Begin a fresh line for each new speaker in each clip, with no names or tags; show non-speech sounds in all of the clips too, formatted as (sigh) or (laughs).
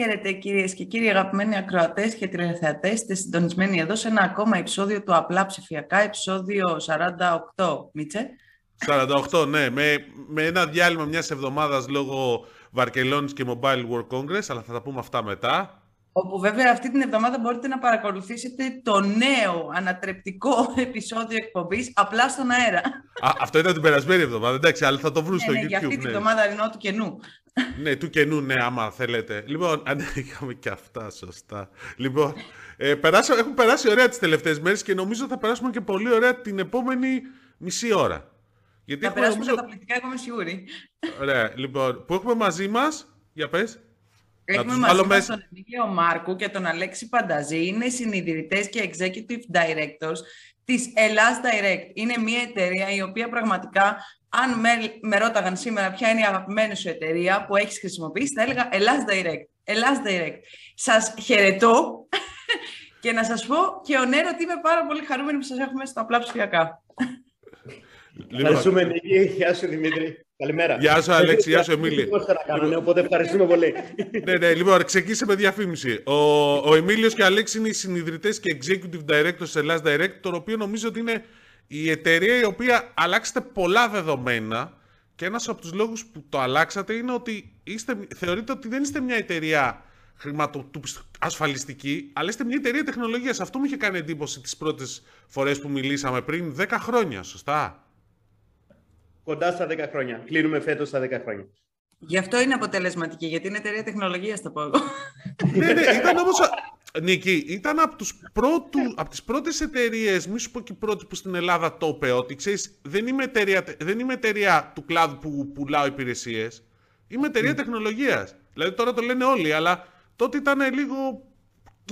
Χαίρετε κυρίες και κύριοι αγαπημένοι ακροατές και τηλεθεατές. Είστε συντονισμένοι εδώ σε ένα ακόμα επεισόδιο του Απλά Ψηφιακά, επεισόδιο 48. Μίτσε.
48, ναι. Με, με ένα διάλειμμα μιας εβδομάδας λόγω Βαρκελόνης και Mobile World Congress, αλλά θα τα πούμε αυτά μετά.
Όπου βέβαια αυτή την εβδομάδα μπορείτε να παρακολουθήσετε το νέο ανατρεπτικό επεισόδιο εκπομπής απλά στον αέρα.
Α, αυτό ήταν την περασμένη εβδομάδα, εντάξει, αλλά θα το βρουν
ναι,
στο
ναι,
YouTube.
Για αυτή
ναι.
την εβδομάδα είναι του καινού.
ναι, του καινού, ναι, άμα θέλετε. Λοιπόν, αν (laughs) είχαμε και αυτά, σωστά. Λοιπόν, ε, περάσω, έχουν περάσει ωραία τις τελευταίες μέρες και νομίζω θα περάσουμε και πολύ ωραία την επόμενη μισή ώρα.
Γιατί θα περάσουμε νομίζω... καταπληκτικά, εγώ είμαι σίγουρη.
Ωραία, λοιπόν, που έχουμε μαζί μας, για πες.
Έχουμε μαζί μας τον Εμίλιο Μάρκου και τον Αλέξη Πανταζή. Είναι συνειδητές και executive directors της Ελλάς Direct. Είναι μια εταιρεία η οποία πραγματικά, αν με, με ρώταγαν σήμερα ποια είναι η αγαπημένη σου εταιρεία που έχεις χρησιμοποιήσει, θα έλεγα Ελλάς Direct. Ελλάς Direct. Σας χαιρετώ (laughs) και να σας πω και ο Νέρο ότι είμαι πάρα πολύ χαρούμενη που σας έχουμε στα απλά ψηφιακά.
Ευχαριστούμε, Νίκη. Γεια σου, Δημήτρη. Καλημέρα.
Γεια σου, Αλέξη. Γεια σου, Εμίλη.
κάνανε, οπότε ευχαριστούμε πολύ.
ναι, ναι, λοιπόν, ξεκίνησε με διαφήμιση. Ο, ο Εμίλιος και ο Αλέξης είναι οι συνειδητές και executive directors της Ελλάς Direct, το οποίος νομίζω ότι είναι η εταιρεία η οποία αλλάξετε πολλά δεδομένα και ένας από τους λόγους που το αλλάξατε είναι ότι είστε, θεωρείτε ότι δεν είστε μια εταιρεία ασφαλιστική, αλλά είστε μια εταιρεία τεχνολογίας. Αυτό μου είχε κάνει εντύπωση τις πρώτες φορές που μιλήσαμε πριν 10 χρόνια, σωστά;
Κοντά στα 10 χρόνια. Κλείνουμε φέτος στα 10 χρόνια.
Γι' αυτό είναι αποτελεσματική, γιατί είναι εταιρεία τεχνολογίας, το πω εγώ.
ναι, ναι, ήταν όμως. Νίκη, ήταν από, τους πρώτου, από τις πρώτες εταιρείες, μη σου πω και πρώτη που στην Ελλάδα το είπε, ότι ξέρεις, δεν είμαι εταιρεία, δεν είμαι εταιρεία του κλάδου που πουλάω υπηρεσίες, είμαι εταιρεία mm. τεχνολογίας. Δηλαδή τώρα το λένε όλοι, αλλά τότε ήταν λίγο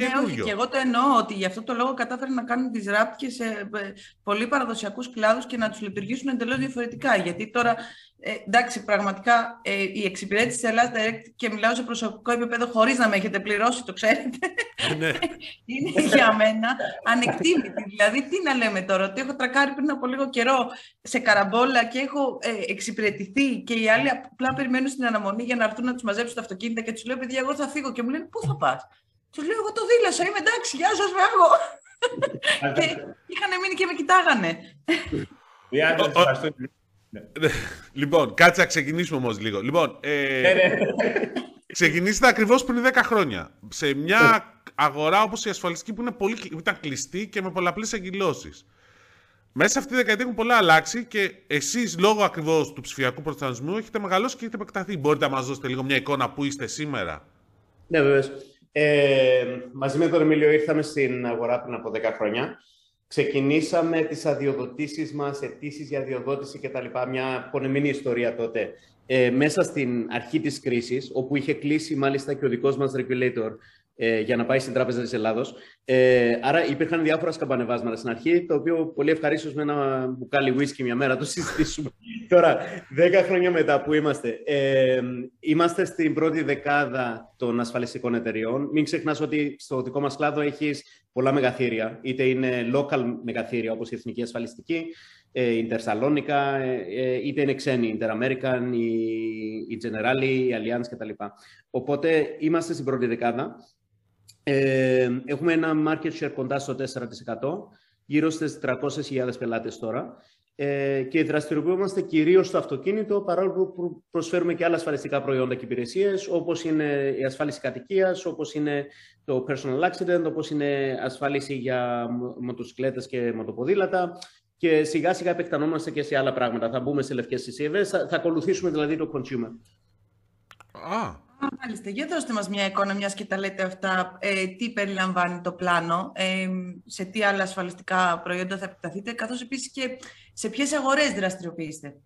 ναι, όχι, και εγώ το εννοώ ότι γι' αυτό το λόγο κατάφεραν να κάνουν τις και σε ε, πολύ παραδοσιακούς κλάδους και να τους λειτουργήσουν εντελώς διαφορετικά. Γιατί τώρα, ε, εντάξει, πραγματικά ε, η εξυπηρέτηση της Ελλάδας Direct και μιλάω σε προσωπικό επίπεδο χωρίς να με έχετε πληρώσει, το ξέρετε, ναι. (laughs) είναι για μένα ανεκτήμητη. δηλαδή, τι να λέμε τώρα, ότι έχω τρακάρει πριν από λίγο καιρό σε καραμπόλα και έχω ε, εξυπηρετηθεί και οι άλλοι απλά περιμένουν στην αναμονή για να έρθουν να τους μαζέψουν τα αυτοκίνητα και τους λέω, παιδιά, εγώ θα φύγω και μου λένε, πού θα πας; Του λέω, εγώ το δήλωσα, είμαι εντάξει, γεια σας, φεύγω. και είχαν μείνει και με κοιτάγανε.
Ναι. λοιπόν, κάτσε να ξεκινήσουμε όμως λίγο. Λοιπόν, ε, ναι, ναι. ξεκινήσετε ακριβώς πριν 10 χρόνια. Σε μια αγορά όπως η ασφαλιστική που είναι πολύ, ήταν κλειστή και με πολλαπλές εγκυλώσεις. Μέσα σε αυτή τη δεκαετία έχουν πολλά αλλάξει και εσείς λόγω ακριβώς του ψηφιακού προστατευτισμού έχετε μεγαλώσει και έχετε επεκταθεί. Μπορείτε να μας δώσετε λίγο μια εικόνα που είστε σήμερα.
Ναι, βέβαια. Ε, μαζί με τον Εμίλιο ήρθαμε στην αγορά πριν από 10 χρόνια. Ξεκινήσαμε τις αδειοδοτήσεις μας, αιτήσεις για αδειοδότηση κτλ. Μια πονεμένη ιστορία τότε. Ε, μέσα στην αρχή της κρίσης, όπου είχε κλείσει μάλιστα και ο δικός μας regulator ε, για να πάει στην Τράπεζα της Ελλάδος. Ε, άρα υπήρχαν διάφορα σκαμπανεβάσματα στην αρχή, το οποίο πολύ ευχαρίστως με ένα μπουκάλι whisky μια μέρα το συζητήσουμε. (laughs) Τώρα, δέκα χρόνια μετά που είμαστε, ε, είμαστε στην πρώτη δεκάδα των ασφαλιστικών εταιριών. Μην ξεχνάς ότι στο δικό μας κλάδο έχεις πολλά μεγαθύρια, είτε είναι local μεγαθύρια όπως η Εθνική Ασφαλιστική, ε, η Intersalonica, ε, ε, είτε είναι ξένοι, η Interamerican, η, η Generali, η Allianz κτλ. Οπότε είμαστε στην πρώτη δεκάδα. Ε, έχουμε ένα market share κοντά στο 4%, γύρω στις 300.000 πελάτες τώρα ε, και δραστηριοποιούμαστε κυρίως στο αυτοκίνητο παρόλο που προσφέρουμε και άλλα ασφαλιστικά προϊόντα και υπηρεσίες όπως είναι η ασφάλιση κατοικίας, όπως είναι το personal accident, όπως είναι ασφάλιση για μοτοσυκλέτες και μοτοποδήλατα και σιγά σιγά επεκτανόμαστε και σε άλλα πράγματα. Θα μπούμε σε λευκές συσκευές, θα, θα ακολουθήσουμε δηλαδή το consumer.
Α,
Μάλιστα, για δώστε μας μια εικόνα, μιας και τα λέτε αυτά, ε, τι περιλαμβάνει το πλάνο, ε, σε τι άλλα ασφαλιστικά προϊόντα θα επεκταθείτε, καθώς επίσης και σε ποιες αγορές δραστηριοποιείστε.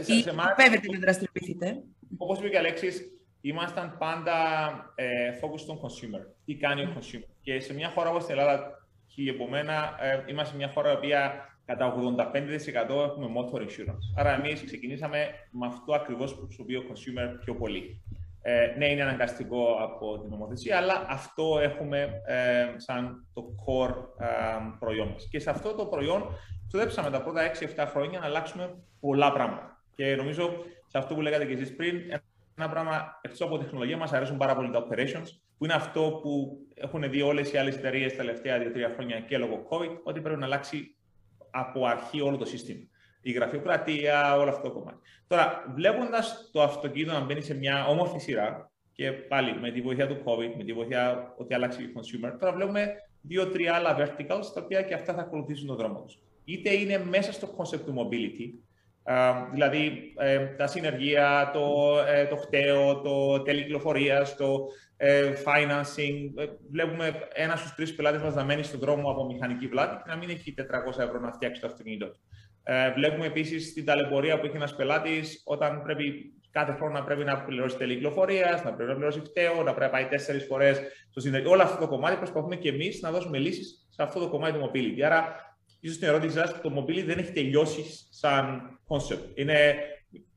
Σε, Ή σκοπεύετε να δραστηριοποιηθείτε.
Όπως είπε και Αλέξης, ήμασταν πάντα ε, focused on consumer. Τι κάνει ο consumer. Και σε μια χώρα όπως την Ελλάδα, και επομένω, ε, είμαστε μια χώρα η οποία κατά 85% έχουμε motor insurance. Άρα, εμείς ξεκινήσαμε με αυτό ακριβώς που χρησιμοποιεί ο consumer πιο πολύ. Ε, ναι, είναι αναγκαστικό από την νομοθεσία, αλλά αυτό έχουμε ε, σαν το core ε, προϊόν μας. Και σε αυτό το προϊόν ξοδέψαμε τα πρώτα 6-7 χρόνια να αλλάξουμε πολλά πράγματα. Και νομίζω σε αυτό που λέγατε και εσείς πριν, ένα πράγμα εκτός από τεχνολογία, μας αρέσουν πάρα πολύ τα operations, που είναι αυτό που έχουν δει όλες οι άλλες εταιρείες τα τελευταία δύο-τρία χρόνια και λόγω COVID, ότι πρέπει να αλλάξει από αρχή όλο το σύστημα. Η γραφειοκρατία, όλο αυτό το κομμάτι. Τώρα, βλέποντας το αυτοκίνητο να μπαίνει σε μια όμορφη σειρά, και πάλι με τη βοήθεια του COVID, με τη βοήθεια ότι άλλαξε η consumer, τώρα βλέπουμε δύο-τρία άλλα verticals, τα οποία και αυτά θα ακολουθήσουν τον δρόμο τους. Είτε είναι μέσα στο concept του mobility, δηλαδή ε, τα συνεργεία, το, ε, το χταίο, το τελικυκλοφορία, το ε, financing. Βλέπουμε ένας στους τρεις πελάτες μας να μένει στον δρόμο από μηχανική πλάτη και να μην έχει 400 ευρώ να φτιάξει το αυτοκίνητό του. βλέπουμε επίσης την ταλαιπωρία που έχει ένας πελάτης όταν πρέπει κάθε χρόνο να πρέπει να πληρώσει τελικυκλοφορία, να πρέπει να πληρώσει χταίο, να πρέπει να πάει τέσσερις φορές στο συνεργείο. Όλο αυτό το κομμάτι προσπαθούμε και εμείς να δώσουμε λύσεις σε αυτό το κομμάτι του mobility. Άρα, ίσως την ερώτηση σας, το mobility δεν έχει τελειώσει σαν concept. Είναι,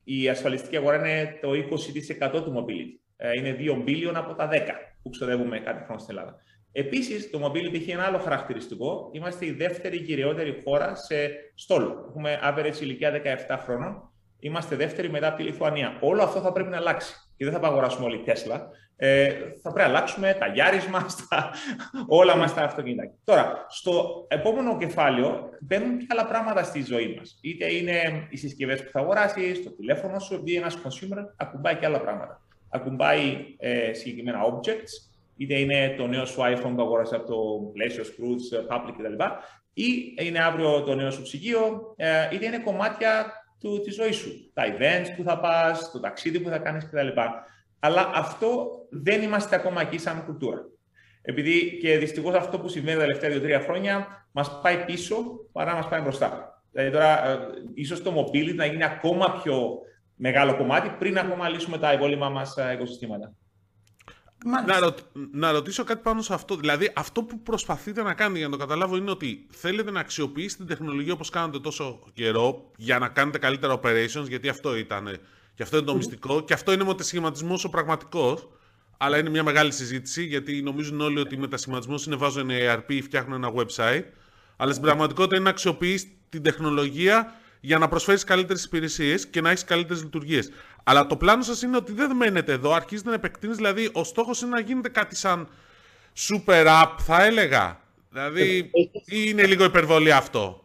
η ασφαλιστική αγορά είναι το 20% του mobility. Ε, είναι 2 billion από τα 10 που ξοδεύουμε κάθε χρόνο στην Ελλάδα. Επίσης, το mobility έχει ένα άλλο χαρακτηριστικό. Είμαστε η δεύτερη κυριότερη χώρα σε στόλο. Έχουμε average ηλικία 17 χρόνων Είμαστε δεύτεροι μετά από τη Λιθουανία. Όλο αυτό θα πρέπει να αλλάξει. Και δεν θα αγοράσουμε όλοι Τέσλα. Ε, θα πρέπει να αλλάξουμε τα γιάρι μας, (laughs) όλα μας τα αυτοκίνητα. Τώρα, στο επόμενο κεφάλαιο μπαίνουν και άλλα πράγματα στη ζωή μας. Είτε είναι οι συσκευές που θα αγοράσεις, το τηλέφωνο σου, επειδή ένας consumer ακουμπάει και άλλα πράγματα. Ακουμπάει ε, συγκεκριμένα objects, είτε είναι το νέο σου iPhone που αγόρασες από το Glacier, Scrooge, Public κτλ. Ή είναι αύριο το νέο σου ψυγείο, ε, είτε είναι κομμάτια του, της ζωής σου. Τα events που θα πας, το ταξίδι που θα κάνεις κτλ. Αλλά αυτό δεν είμαστε ακόμα εκεί σαν κουλτούρα. Επειδή και δυστυχώς αυτό που συμβαίνει τα τελευταία δύο-τρία χρόνια μας πάει πίσω παρά μας πάει μπροστά. Δηλαδή τώρα, ε, ίσως το mobility να γίνει ακόμα πιο μεγάλο κομμάτι πριν ακόμα λύσουμε τα υπόλοιπα μας ε, οικοσυστήματα.
Να, ρω... να ρωτήσω κάτι πάνω σε αυτό. Δηλαδή, αυτό που προσπαθείτε να κάνετε για να το καταλάβω είναι ότι θέλετε να αξιοποιήσετε την τεχνολογία όπως κάνετε τόσο καιρό για να κάνετε καλύτερα operations, γιατί αυτό ήταν. Και αυτό είναι το μυστικό. Και αυτό είναι μετασχηματισμό ο πραγματικό. Αλλά είναι μια μεγάλη συζήτηση, γιατί νομίζουν όλοι ότι μετασχηματισμό είναι βάζουν ERP ή φτιάχνουν ένα website. Αλλά στην πραγματικότητα είναι να αξιοποιήσει την τεχνολογία για να προσφέρει καλύτερε υπηρεσίε και να έχει καλύτερε λειτουργίε. Αλλά το πλάνο σα είναι ότι δεν μένετε εδώ, αρχίζετε να επεκτείνει. Δηλαδή, ο στόχο είναι να γίνετε κάτι σαν super app, θα έλεγα. Δηλαδή, ή είναι λίγο υπερβολή αυτό.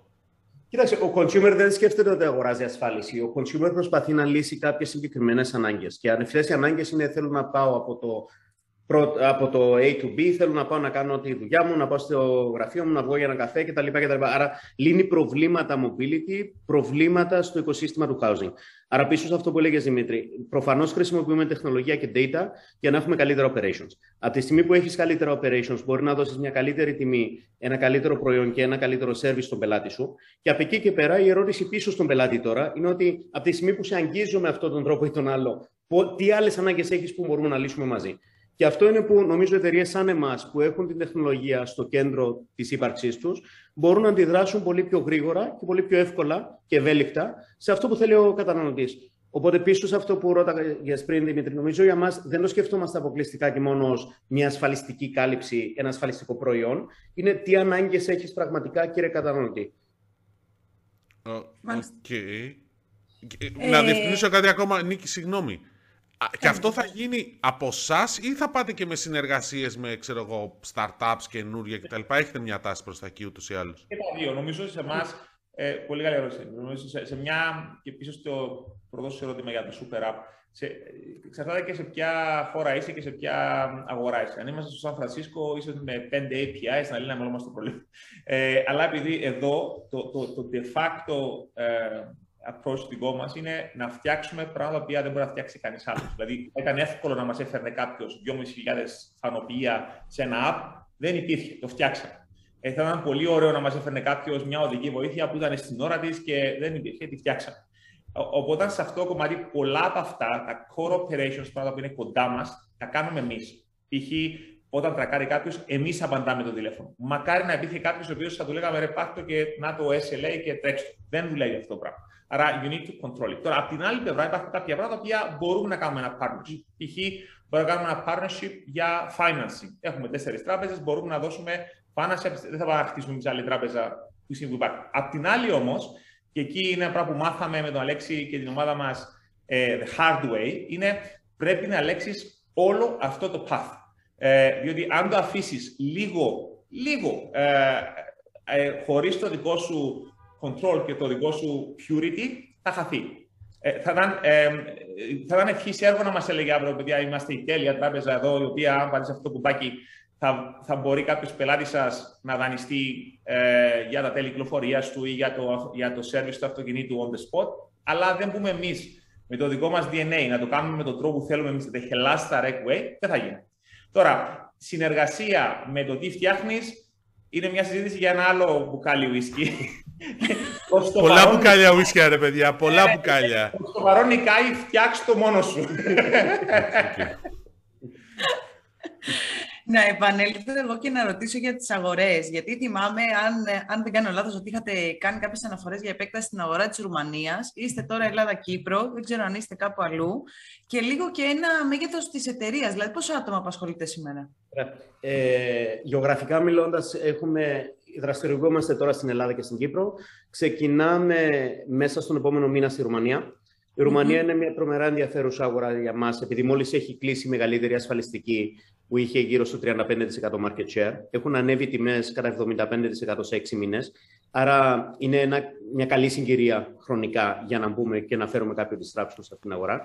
Κοίταξε, ο consumer δεν σκέφτεται ότι αγοράζει ασφάλιση. Ο consumer προσπαθεί να λύσει κάποιες συγκεκριμένες ανάγκες. Και αν αυτές οι ανάγκες είναι θέλω να πάω από το από το A to B, θέλω να πάω να κάνω τη δουλειά μου, να πάω στο γραφείο μου, να βγω για ένα καφέ κτλ. κτλ. Άρα λύνει προβλήματα mobility, προβλήματα στο οικοσύστημα του housing. Άρα πίσω σε αυτό που έλεγες Δημήτρη, προφανώς χρησιμοποιούμε τεχνολογία και data για να έχουμε καλύτερα operations. Από τη στιγμή που έχεις καλύτερα operations, μπορεί να δώσεις μια καλύτερη τιμή, ένα καλύτερο προϊόν και ένα καλύτερο service στον πελάτη σου. Και από εκεί και πέρα η ερώτηση πίσω στον πελάτη τώρα είναι ότι από τη στιγμή που σε αγγίζω με αυτόν τον τρόπο ή τον άλλο, τι άλλες ανάγκες έχεις που μπορούμε να λύσουμε μαζί. Και αυτό είναι που νομίζω εταιρείες σαν εμάς, που έχουν την τεχνολογία στο κέντρο της ύπαρξής τους, μπορούν να αντιδράσουν πολύ πιο γρήγορα και πολύ πιο εύκολα και ευέλικτα σε αυτό που θέλει ο καταναλωτής. Οπότε πίσω σε αυτό που ρώταγες πριν, Δημήτρη, νομίζω για μας δεν το σκεφτόμαστε αποκλειστικά και μόνο ως μια ασφαλιστική κάλυψη, ένα ασφαλιστικό προϊόν. Είναι τι ανάγκες έχεις πραγματικά, κύριε καταναλωτή.
Okay. Ε... Να διευκρινίσω κάτι ακόμα, Νίκη, συγγνώμη. Και αυτό θα γίνει από εσάς ή θα πάτε και με συνεργασίες με ξέρω εγώ, startups καινούργια κτλ. Έχετε μια τάση προς τα εκεί ούτως ή άλλως;
Και τα δύο. Νομίζω σε εμάς. Ε, πολύ καλή ερώτηση. Νομίζω σε, σε μια. και πίσω στο προδώσω ερώτημα για το Super App. Σε, εξαρτάται και σε ποια χώρα είσαι και σε ποια αγορά είσαι. Αν είμαστε στο Σαν Φρανσίσκο, ίσω με 5 APIs να λύναμε όλο μας το πρόβλημα. Ε, αλλά επειδή εδώ το, το, το de facto ε, approach δικό μας είναι να φτιάξουμε πράγματα που δεν μπορεί να φτιάξει κανείς άλλος. δηλαδή, ήταν εύκολο να μας έφερνε κάποιος 2.500 φανοποιία σε ένα app, δεν υπήρχε, το φτιάξαμε. Ε, θα ήταν πολύ ωραίο να μας έφερνε κάποιος μια οδική βοήθεια που ήταν στην ώρα της και δεν υπήρχε, τη φτιάξαμε. Οπότε σε αυτό το κομμάτι, πολλά από αυτά, τα core operations, πράγματα που είναι κοντά μας, τα κάνουμε εμείς. Π.χ. όταν τρακάρει κάποιος, εμείς απαντάμε το τηλέφωνο. Μακάρι να υπήρχε κάποιος ο οποίος θα του λέγαμε ρε πάρτο και να το SLA και τρέξτε. Δεν δουλεύει αυτό το πράγμα. Άρα, you need to control it. Τώρα, από την άλλη πλευρά, υπάρχουν κάποια πράγματα που μπορούμε να κάνουμε ένα partnership. Π.χ. μπορούμε να κάνουμε ένα partnership για financing. Έχουμε τέσσερις τράπεζες, μπορούμε να δώσουμε financing. Δεν θα πάμε να χτίσουμε μια άλλη τράπεζα που υπάρχει. Απ' την άλλη, όμως, και εκεί είναι ένα πράγμα που μάθαμε με τον Αλέξη και την ομάδα μας, ε, the hard way, είναι πρέπει να ελέγξει όλο αυτό το path. Ε, διότι αν το αφήσεις λίγο, λίγο ε, ε, χωρίς το δικό σου control και το δικό σου purity, θα χαθεί. Ε, θα, ήταν, ε, θα ήταν ευχής έργο να μας έλεγε αύριο, παιδιά, είμαστε η τέλεια τράπεζα εδώ, η οποία, αν βάλει αυτό το κουμπάκι, θα, θα μπορεί κάποιος πελάτης σας να δανειστεί ε, για τα τέλη κυκλοφορίας του ή για το, για το service του αυτοκινήτου on the spot. Αλλά δεν πούμε εμείς με το δικό μας DNA να το κάνουμε με τον τρόπο που θέλουμε εμείς, the last direct way, δεν θα γίνει. Τώρα, συνεργασία με το τι φτιάχνεις είναι μια συζήτηση για ένα άλλο μπουκάλι (laughs) ουίσκι.
πολλά παρόν... μπουκάλια ουίσκι, ρε παιδιά, πολλά ε, μπουκάλια.
Στο παρόν νικάει, φτιάξει το μόνος σου. (laughs)
να επανέλθω εγώ και να ρωτήσω για τις αγορές. Γιατί θυμάμαι, αν, αν δεν κάνω λάθος, ότι είχατε κάνει κάποιες αναφορές για επέκταση στην αγορά της Ρουμανίας. Είστε τώρα Ελλάδα-Κύπρο, δεν ξέρω αν είστε κάπου αλλού. Και λίγο και ένα μέγεθος της εταιρείας. Δηλαδή, πόσα άτομα απασχολείτε σήμερα;
Ε, γεωγραφικά μιλώντας, έχουμε δραστηριοποιούμαστε τώρα στην Ελλάδα και στην Κύπρο. Ξεκινάμε μέσα στον επόμενο μήνα στη Ρουμανία. Η ρουμανια είναι μια τρομερά ενδιαφέρουσα αγορά για μας, επειδή μόλις έχει κλείσει η μεγαλύτερη ασφαλιστική που είχε γύρω στο 35% market share. Έχουν ανέβει τιμές κατά 75% σε 6 μήνες. Άρα είναι ένα, μια καλή συγκυρία χρονικά για να μπούμε και να φέρουμε κάποιο disruption σε αυτήν την αγορά.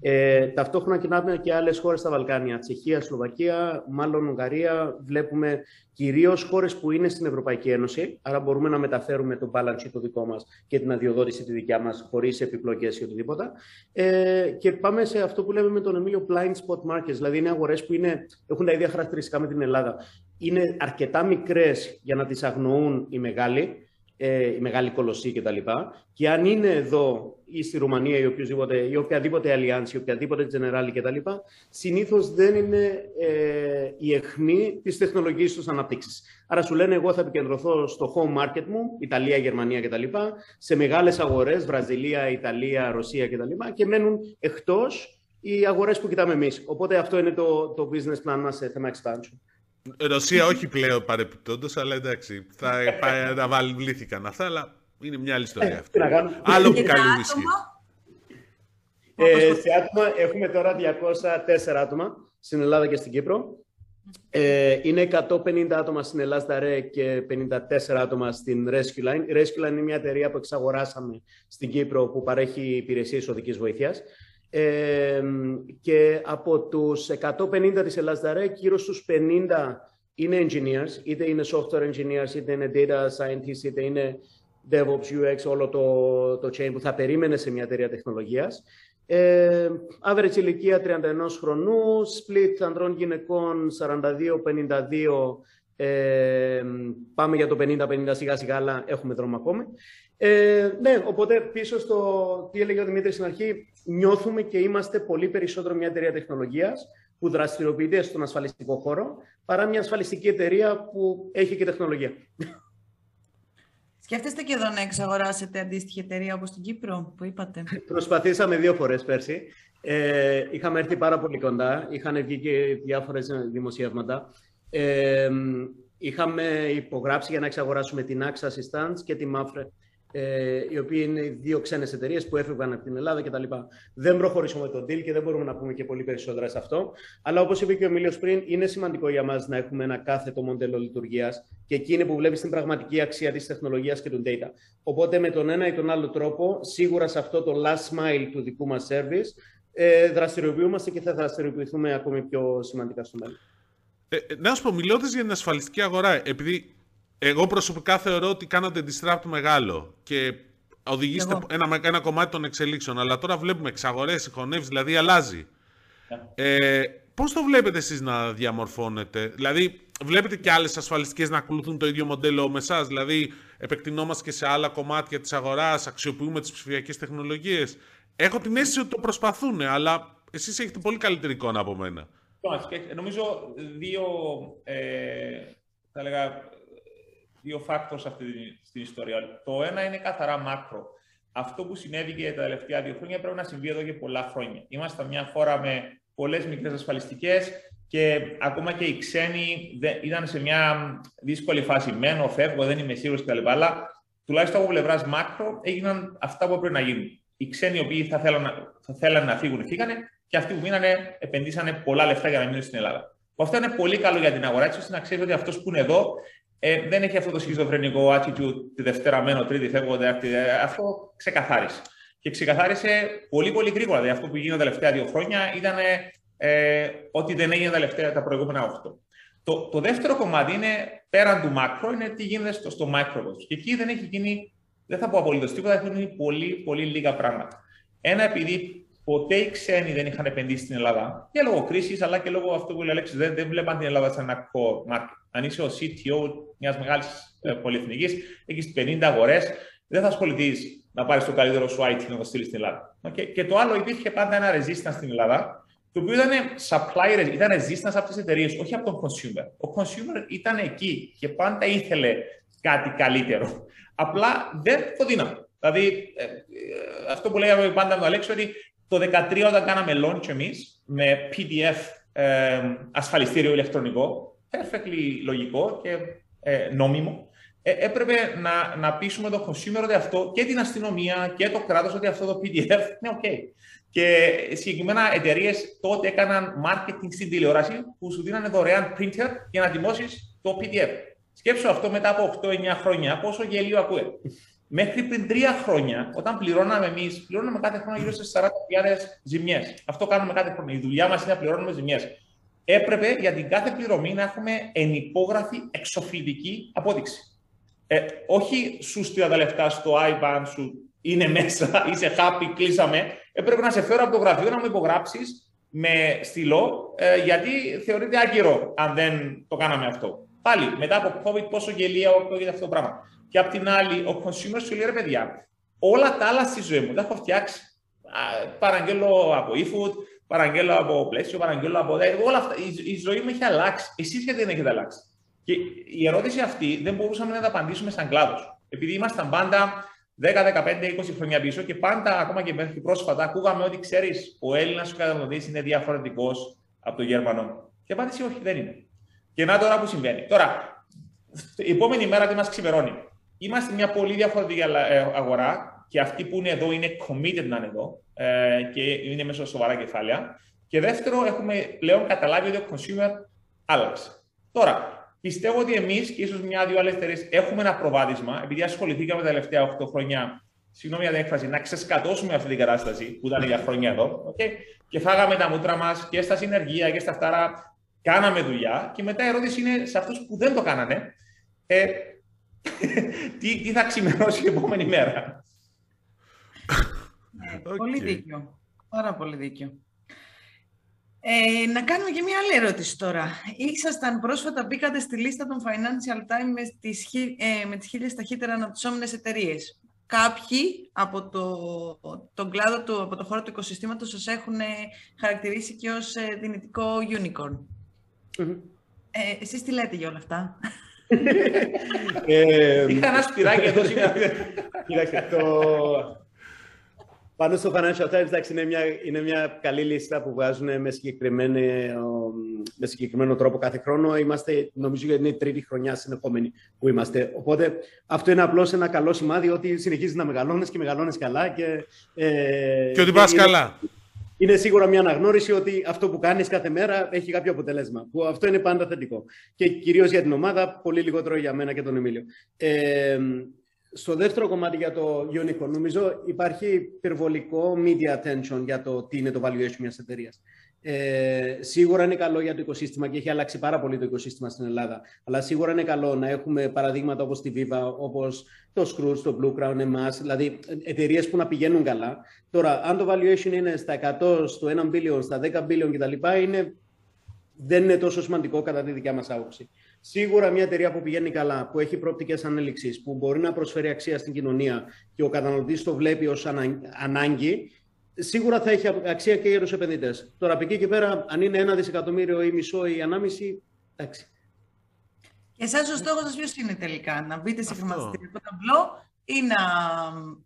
Ε, ταυτόχρονα κοιτάμε και άλλες χώρες στα Βαλκάνια. Τσεχία, Σλοβακία, μάλλον Ουγγαρία. Βλέπουμε κυρίως χώρες που είναι στην Ευρωπαϊκή Ένωση. Άρα μπορούμε να μεταφέρουμε το balance sheet το δικό μας και την αδειοδότηση τη δικιά μας χωρίς επιπλοκές ή οτιδήποτε. Ε, και πάμε σε αυτό που λέμε με τον Εμίλιο blind spot markets. Δηλαδή είναι αγορές που είναι, έχουν τα ίδια χαρακτηριστικά με την Ελλάδα. Είναι αρκετά μικρές για να τις αγνοούν οι μεγάλοι ε, η μεγάλη κολοσσή κτλ. Και αν είναι εδώ ή στη Ρουμανία ή, οποιοδήποτε, ή οποιαδήποτε Allianz ή οποιαδήποτε Generali κτλ. Συνήθως δεν είναι ε, η αιχμή της τεχνολογική του αναπτύξη. Άρα σου λένε, εγώ θα επικεντρωθώ στο home market μου, Ιταλία, Γερμανία κτλ. Σε μεγάλες αγορές, Βραζιλία, Ιταλία, Ρωσία κτλ. Και μένουν εκτός οι αγορές που κοιτάμε εμείς. Οπότε αυτό είναι το, το business plan μας σε θέμα expansion.
Ρωσία όχι πλέον παρεπιπτόντως, αλλά εντάξει, θα αναβαλβλήθηκαν αυτά, αλλά είναι μια άλλη ιστορία ε, αυτή. Άλλο που καλή
ε, σε άτομα έχουμε τώρα 204 άτομα στην Ελλάδα και στην Κύπρο. Ε, είναι 150 άτομα στην Ελλάδα ΡΕ και 54 άτομα στην Rescue Line. Η Rescue Line είναι μια εταιρεία που εξαγοράσαμε στην Κύπρο που παρέχει υπηρεσίες οδικής βοήθειας και από τους 150 της ΡΕ, γύρω στους 50 είναι engineers, είτε είναι software engineers, είτε είναι data scientists, είτε είναι DevOps, UX, όλο το, το chain που θα περίμενε σε μια εταιρεία τεχνολογίας. Ε, average ηλικία 31 χρονού, split ανδρών γυναικών 42-52, ε, πάμε για το 50-50 σιγά σιγά, αλλά έχουμε δρόμο ακόμη. Ε, ναι, οπότε πίσω στο τι έλεγε ο Δημήτρης στην αρχή, νιώθουμε και είμαστε πολύ περισσότερο μια εταιρεία τεχνολογίας που δραστηριοποιείται στον ασφαλιστικό χώρο, παρά μια ασφαλιστική εταιρεία που έχει και τεχνολογία.
Σκέφτεστε και εδώ να εξαγοράσετε αντίστοιχη εταιρεία όπως την Κύπρο που είπατε;
Προσπαθήσαμε δύο φορές πέρσι. Ε, είχαμε έρθει πάρα πολύ κοντά. Είχαν βγει και διάφορες δημοσιεύματα. Ε, είχαμε υπογράψει για να εξαγοράσουμε την AXA Assistance και τη Mafre ε, οι οποίοι είναι δύο ξένες εταιρείες που έφευγαν από την Ελλάδα κτλ. Δεν προχωρήσουμε τον deal και δεν μπορούμε να πούμε και πολύ περισσότερα σε αυτό. Αλλά όπως είπε και ο Μίλιος πριν, είναι σημαντικό για μας να έχουμε ένα κάθετο μοντέλο λειτουργίας και εκεί είναι που βλέπεις την πραγματική αξία της τεχνολογίας και του data. Οπότε με τον ένα ή τον άλλο τρόπο, σίγουρα σε αυτό το last mile του δικού μας service, ε, δραστηριοποιούμαστε και θα δραστηριοποιηθούμε ακόμη πιο σημαντικά στο μέλλον.
Ε, ε να σου πω, μιλώντας για την ασφαλιστική αγορά, επειδή εγώ προσωπικά θεωρώ ότι κάνατε disrupt μεγάλο και οδηγήσετε ένα, ένα κομμάτι των εξελίξεων. Αλλά τώρα βλέπουμε εξαγορές, συγχωνεύσει, δηλαδή αλλάζει. Ε, Πώς το βλέπετε εσείς να διαμορφώνετε, Δηλαδή, βλέπετε και άλλες ασφαλιστικές να ακολουθούν το ίδιο μοντέλο με εσάς, Δηλαδή, επεκτηνόμαστε και σε άλλα κομμάτια της αγοράς, αξιοποιούμε τις ψηφιακές τεχνολογίες; Έχω την αίσθηση ότι το προσπαθούν, αλλά εσείς έχετε πολύ καλύτερη εικόνα από μένα.
Νομίζω δύο, ε, θα λέγα, δύο factors αυτή την ιστορία. Το ένα είναι καθαρά μάκρο. Αυτό που συνέβη και τα τελευταία δύο χρόνια πρέπει να συμβεί εδώ και πολλά χρόνια. Είμαστε μια χώρα με πολλές μικρές ασφαλιστικές και ακόμα και οι ξένοι ήταν σε μια δύσκολη φάση. Μένω, φεύγω, δεν είμαι σίγουρος κτλ. Αλλά τουλάχιστον από πλευράς μάκρο έγιναν αυτά που έπρεπε να γίνουν. Οι ξένοι οι οποίοι θα θέλαν, θα θέλαν να φύγουν, φύγανε. και αυτοί που μείνανε επενδύσανε πολλά λεφτά για να μείνουν στην Ελλάδα. Αυτό είναι πολύ καλό για την αγορά, έτσι ώστε να ξέρεις ότι αυτός που είναι εδώ ε, δεν έχει αυτό το σχιζοφρενικό attitude τη Δευτέρα μένω, Τρίτη φεύγω, Τετάρτη. Ε, αυτό ξεκαθάρισε. Και ξεκαθάρισε πολύ πολύ γρήγορα. Δηλαδή αυτό που γίνεται τα τελευταία δύο χρόνια ήταν ε, ότι δεν έγινε τα, τελευταία, τα προηγούμενα 8. Το, το δεύτερο κομμάτι είναι πέραν του μάκρο, είναι τι γίνεται στο, στο micro. Και εκεί δεν έχει γίνει, δεν θα πω απολύτως τίποτα, έχουν γίνει πολύ, πολύ λίγα πράγματα. Ένα, επειδή ποτέ οι ξένοι δεν είχαν επενδύσει στην Ελλάδα, και λόγω κρίσης, αλλά και λόγω αυτού που λέει Αλέξης, δεν, δεν βλέπαν την Ελλάδα σαν ένα core market. Αν είσαι ο CTO μιας μεγάλης ε, πολυεθνικής, έχεις 50 αγορές, δεν θα ασχοληθείς να πάρεις το καλύτερο σου IT να το στείλεις στην Ελλάδα. Okay. Και το άλλο, υπήρχε πάντα ένα resistance στην Ελλάδα, το οποίο ήταν supplier, ήταν resistance από τις εταιρείες, όχι από τον consumer. Ο consumer ήταν εκεί και πάντα ήθελε κάτι καλύτερο. Απλά δεν το δίναμε. Δηλαδή, ε, ε, αυτό που λέγαμε πάντα με τον Αλέξο, ότι το 2013 όταν κάναμε launch εμείς με PDF ε, ασφαλιστήριο ηλεκτρονικό, perfectly λογικό και ε, νόμιμο, ε, έπρεπε να, να πείσουμε τον consumer ότι αυτό και την αστυνομία και το κράτος ότι αυτό το PDF είναι OK. Και συγκεκριμένα εταιρείες τότε έκαναν marketing στην τηλεόραση που σου δίνανε δωρεάν printer για να δημώσει το PDF. Σκέψω αυτό μετά από 8-9 χρόνια, πόσο γελίο ακούε. Μέχρι πριν τρία χρόνια, όταν πληρώναμε εμείς, πληρώναμε κάθε χρόνο γύρω στις 40.000 ζημιές. Αυτό κάνουμε κάθε χρόνο. Η δουλειά μας είναι να πληρώνουμε ζημιές. Έπρεπε για την κάθε πληρωμή να έχουμε ενυπόγραφη εξοφλητική απόδειξη. Ε, όχι σου στείλα τα λεφτά στο iBank σου, είναι μέσα, (laughs) είσαι happy, κλείσαμε. Έπρεπε να σε φέρω από το γραφείο να μου υπογράψεις με στυλό, ε, γιατί θεωρείται άκυρο αν δεν το κάναμε αυτό. Πάλι, μετά από COVID, πόσο γελία ακούγεται αυτό το πράγμα. Και απ' την άλλη, ο consumer σου λέει ρε παιδιά, όλα τα άλλα στη ζωή μου τα έχω φτιάξει. Παραγγέλω από eFood, παραγγέλω από πλαίσιο, παραγγέλω από. Όλα αυτά. Η, η ζωή μου έχει αλλάξει. Εσεί γιατί δεν έχετε αλλάξει. Και η ερώτηση αυτή δεν μπορούσαμε να τα απαντήσουμε σαν κλάδος. Επειδή ήμασταν πάντα 10, 15, 20 χρόνια πίσω και πάντα, ακόμα και μέχρι πρόσφατα, ακούγαμε ότι ξέρεις, ο Έλληνας σου καταναλωτής είναι διαφορετικός από τον Γερμανό. Και απάντηση όχι, δεν είναι. Και να τώρα που συμβαίνει. Τώρα, η επόμενη μέρα τι μας ξημερώνει. Είμαστε μια πολύ διαφορετική ε, αγορά και αυτοί που είναι εδώ είναι committed να είναι εδώ ε, και είναι μέσα σοβαρά κεφάλαια. Και δεύτερο, έχουμε πλέον καταλάβει ότι ο consumer άλλαξε. Τώρα, πιστεύω ότι εμείς και ίσως μια-δύο άλλες εταιρείες έχουμε ένα προβάδισμα, επειδή ασχοληθήκαμε τα τελευταία 8 χρόνια, συγγνώμη για την έκφραση, να ξεσκατώσουμε αυτή την κατάσταση που ήταν για χρόνια εδώ. Okay? Και φάγαμε τα μούτρα μας και στα συνεργεία και στα φτάρα. Κάναμε δουλειά. Και μετά η ερώτηση είναι σε αυτούς που δεν το κάνανε. Ε, (laughs) τι, τι θα ξημερώσει η επόμενη μέρα.
Okay. Πολύ δίκιο. Πάρα πολύ δίκιο. Ε, να κάνουμε και μια άλλη ερώτηση τώρα. Ήσασταν πρόσφατα, μπήκατε στη λίστα των Financial Times με τις, ε, με τις χίλιες ταχύτερα αναπτυσσόμενες εταιρείες. Κάποιοι από το, τον κλάδο του, από το χώρο του οικοσυστήματος σας έχουν χαρακτηρίσει και ως ε, δυνητικό unicorn. Mm-hmm. Ε, εσείς τι λέτε για όλα αυτά;
Ε, Είχα ένα σπυράκι εδώ (laughs) σήμερα.
Κοιτάξτε, το... Πάνω στο Financial Times, εντάξει, είναι μια, είναι μια καλή λίστα που βγάζουν με, με συγκεκριμένο τρόπο κάθε χρόνο. Είμαστε, νομίζω, είναι η τρίτη χρονιά συνεχόμενη που είμαστε. Οπότε αυτό είναι απλώς ένα καλό σημάδι ότι συνεχίζεις να μεγαλώνεις και μεγαλώνεις καλά. Και,
ε, και ότι πας καλά
είναι σίγουρα μια αναγνώριση ότι αυτό που κάνεις κάθε μέρα έχει κάποιο αποτέλεσμα. Που αυτό είναι πάντα θετικό. Και κυρίως για την ομάδα, πολύ λιγότερο για μένα και τον Εμίλιο. Ε, στο δεύτερο κομμάτι για το Unicorn, νομίζω υπάρχει υπερβολικό media attention για το τι είναι το valuation μιας εταιρείας. Ε, σίγουρα είναι καλό για το οικοσύστημα και έχει αλλάξει πάρα πολύ το οικοσύστημα στην Ελλάδα. Αλλά σίγουρα είναι καλό να έχουμε παραδείγματα όπως τη Viva, όπως το Scrooge, το Blue Crown, εμάς, δηλαδή εταιρείες που να πηγαίνουν καλά. Τώρα, αν το valuation είναι στα 100, στο 1 billion, στα 10 billion κτλ., είναι, δεν είναι τόσο σημαντικό κατά τη δικιά μας άποψη. Σίγουρα μια εταιρεία που πηγαίνει καλά, που έχει προοπτικές ανέλυξης, που μπορεί να προσφέρει αξία στην κοινωνία και ο καταναλωτής το βλέπει ως ανάγκη, σίγουρα θα έχει αξία και για τους επενδυτές. Τώρα, από εκεί και πέρα, αν είναι ένα δισεκατομμύριο ή μισό ή ανάμιση, εντάξει.
Και εσάς ο στόχος σας ποιος είναι τελικά, να μπείτε σε χρηματιστηριακό ταμπλό ή να,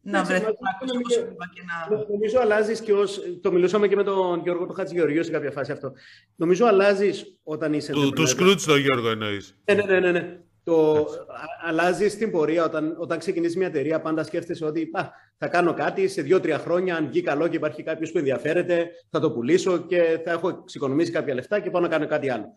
να βρεθείτε και
να. Νομίζω αλλάζεις και ω. Το μιλούσαμε και με τον Γιώργο του Χατζηγεωργίου σε κάποια φάση αυτό. Νομίζω αλλάζεις όταν είσαι.
Του, του Σκρούτ τον Γιώργο εννοείς.
Ναι, ναι, ναι, ναι. Το αλλάζεις στην πορεία. Όταν, όταν ξεκινήσεις μια εταιρεία, πάντα σκέφτεσαι ότι α, θα κάνω κάτι σε δύο-τρία χρόνια. Αν βγει καλό και υπάρχει κάποιος που ενδιαφέρεται, θα το πουλήσω και θα έχω εξοικονομήσει κάποια λεφτά και πάω να κάνω κάτι άλλο.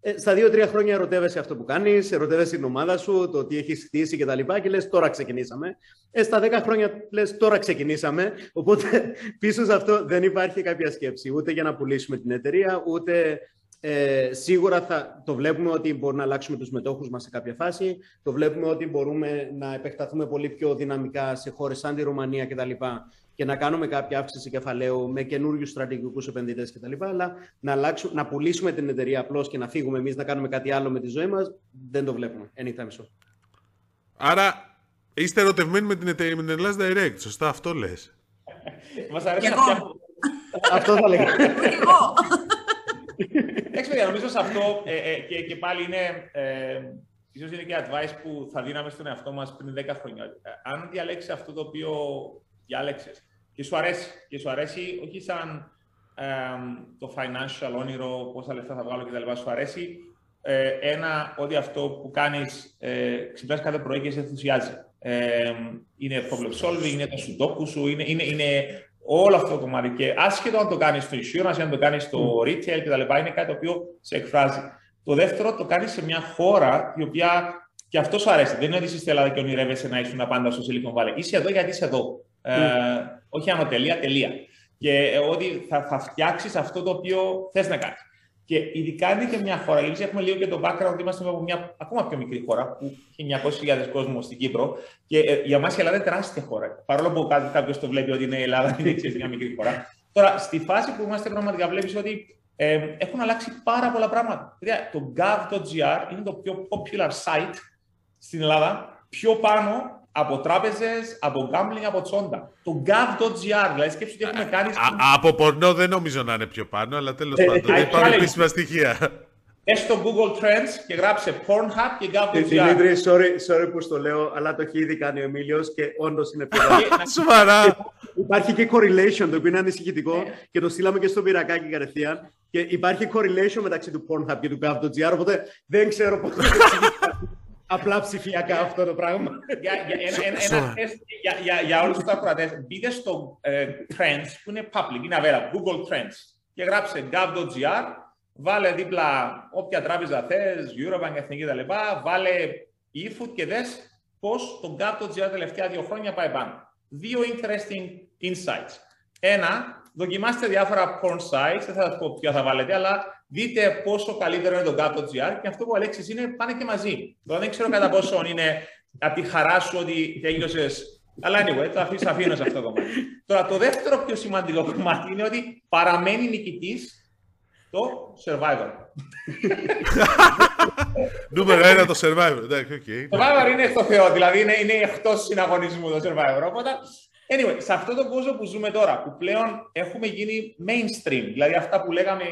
Ε, στα δύο-τρία χρόνια ερωτεύεσαι αυτό που κάνεις, ερωτεύεσαι την ομάδα σου, το τι έχεις χτίσει κτλ. Και, και λες τώρα ξεκινήσαμε. Ε, στα δέκα χρόνια λες τώρα ξεκινήσαμε. Οπότε (laughs) πίσω σε αυτό δεν υπάρχει κάποια σκέψη. Ούτε για να πουλήσουμε την εταιρεία, ούτε ε, σίγουρα θα, το βλέπουμε ότι μπορούμε να αλλάξουμε τους μετόχους μας σε κάποια φάση. Το βλέπουμε ότι μπορούμε να επεκταθούμε πολύ πιο δυναμικά σε χώρες σαν τη Ρουμανία κτλ. Και να κάνουμε κάποια αύξηση κεφαλαίου με καινούριους στρατηγικούς επενδυτές κτλ. Αλλά να, αλλάξουμε, να πουλήσουμε την εταιρεία απλώς και να φύγουμε εμείς να κάνουμε κάτι άλλο με τη ζωή μας, δεν το βλέπουμε. Anytime soon.
Άρα είστε ερωτευμένοι με την εταιρεία, με την Ελλάς Direct, σωστά αυτό λες.
Μας αρέσει να
Αυτό θα λέγαμε.
Εντάξει, παιδιά, νομίζω σε αυτό ε, ε, και, και πάλι είναι. Ε, ίσως είναι και advice που θα δίναμε στον εαυτό μας πριν 10 χρόνια. Ε, αν διαλέξεις αυτό το οποίο διάλεξες και σου αρέσει, και σου αρέσει όχι σαν ε, το financial όνειρο, πόσα λεφτά θα βγάλω κτλ. Σου αρέσει ε, ένα, ότι αυτό που κάνεις, ε, ξυπνάς κάθε πρωί και σε ενθουσιάζει. Ε, είναι problem solving, είναι το sudoku σου, είναι, είναι, είναι όλο αυτό το κομμάτι. Και άσχετο αν το κάνεις στο insurance, αν το κάνεις στο retail κτλ., είναι κάτι το οποίο σε εκφράζει. Το δεύτερο, το κάνεις σε μια χώρα η οποία και αυτό σου αρέσει. Δεν είναι ότι είσαι στην Ελλάδα και ονειρεύεσαι να ήσουν πάντα στο Silicon Valley. Είσαι εδώ γιατί είσαι εδώ. Ε, όχι ανωτελεία, τελεία. Και ότι θα, θα φτιάξεις αυτό το οποίο θες να κάνεις. Και ειδικά είναι και μια χώρα, γιατί έχουμε λίγο και το background ότι είμαστε από μια ακόμα πιο μικρή χώρα που έχει 900.000 κόσμο στην Κύπρο. Και ε, για μας η Ελλάδα είναι τεράστια χώρα. Παρόλο που κάποιος το βλέπει ότι είναι η Ελλάδα, (laughs) είναι έτσι μια μικρή χώρα. Τώρα, στη φάση που είμαστε πραγματικά, βλέπεις ότι ε, έχουν αλλάξει πάρα πολλά πράγματα. Δηλαδή, το gov.gr είναι το πιο popular site στην Ελλάδα. Πιο πάνω από τράπεζες, από gambling, από τσόντα. Το gov.gr, δηλαδή σκέψτε τι έχουμε κάνει.
από πορνό δεν νομίζω να είναι πιο πάνω, αλλά τέλος ε, πάντων δεν υπάρχουν επίσημα στοιχεία.
Μπε στο Google Trends και γράψε Pornhub και gov.gr.
Δημήτρη, sorry, sorry που το λέω, αλλά το έχει ήδη κάνει ο Εμίλιος και όντως είναι πιο
Σοβαρά.
Υπάρχει και correlation, το οποίο είναι ανησυχητικό ναι. και το στείλαμε και στο πυρακάκι κατευθείαν. Και υπάρχει correlation μεταξύ του Pornhub και του gov.gr, οπότε δεν ξέρω πώς απλά ψηφιακά αυτό το πράγμα.
Για, για, για, για, για όλους τους ακροατές, μπείτε στο ε, Trends, που είναι public, είναι available, Google Trends, και γράψε gov.gr, βάλε δίπλα όποια τράπεζα θες, Eurobank, Εθνική κτλ. Βάλε eFood και δες πώς το gov.gr τα τελευταία δύο χρόνια πάει πάνω. Δύο interesting insights. Ένα, δοκιμάστε διάφορα porn sites, δεν θα σας πω ποια θα βάλετε, αλλά δείτε πόσο καλύτερο είναι το gap.gr και αυτό που Αλέξης είναι πάνε και μαζί. Τώρα δεν ξέρω κατά πόσο είναι από τη χαρά σου ότι τέλειωσες. Αλλά anyway, το αφήνω, αφήνως σε αυτό το κομμάτι. Τώρα, το δεύτερο πιο σημαντικό κομμάτι είναι ότι παραμένει νικητής το Survivor.
Νούμερο ένα το Survivor. Το
Survivor είναι στο Θεό, δηλαδή είναι, είναι εκτός συναγωνισμού το Survivor. Οπότε, anyway, σε αυτό το κόσμο που ζούμε τώρα, που πλέον έχουμε γίνει mainstream, δηλαδή αυτά που λέγαμε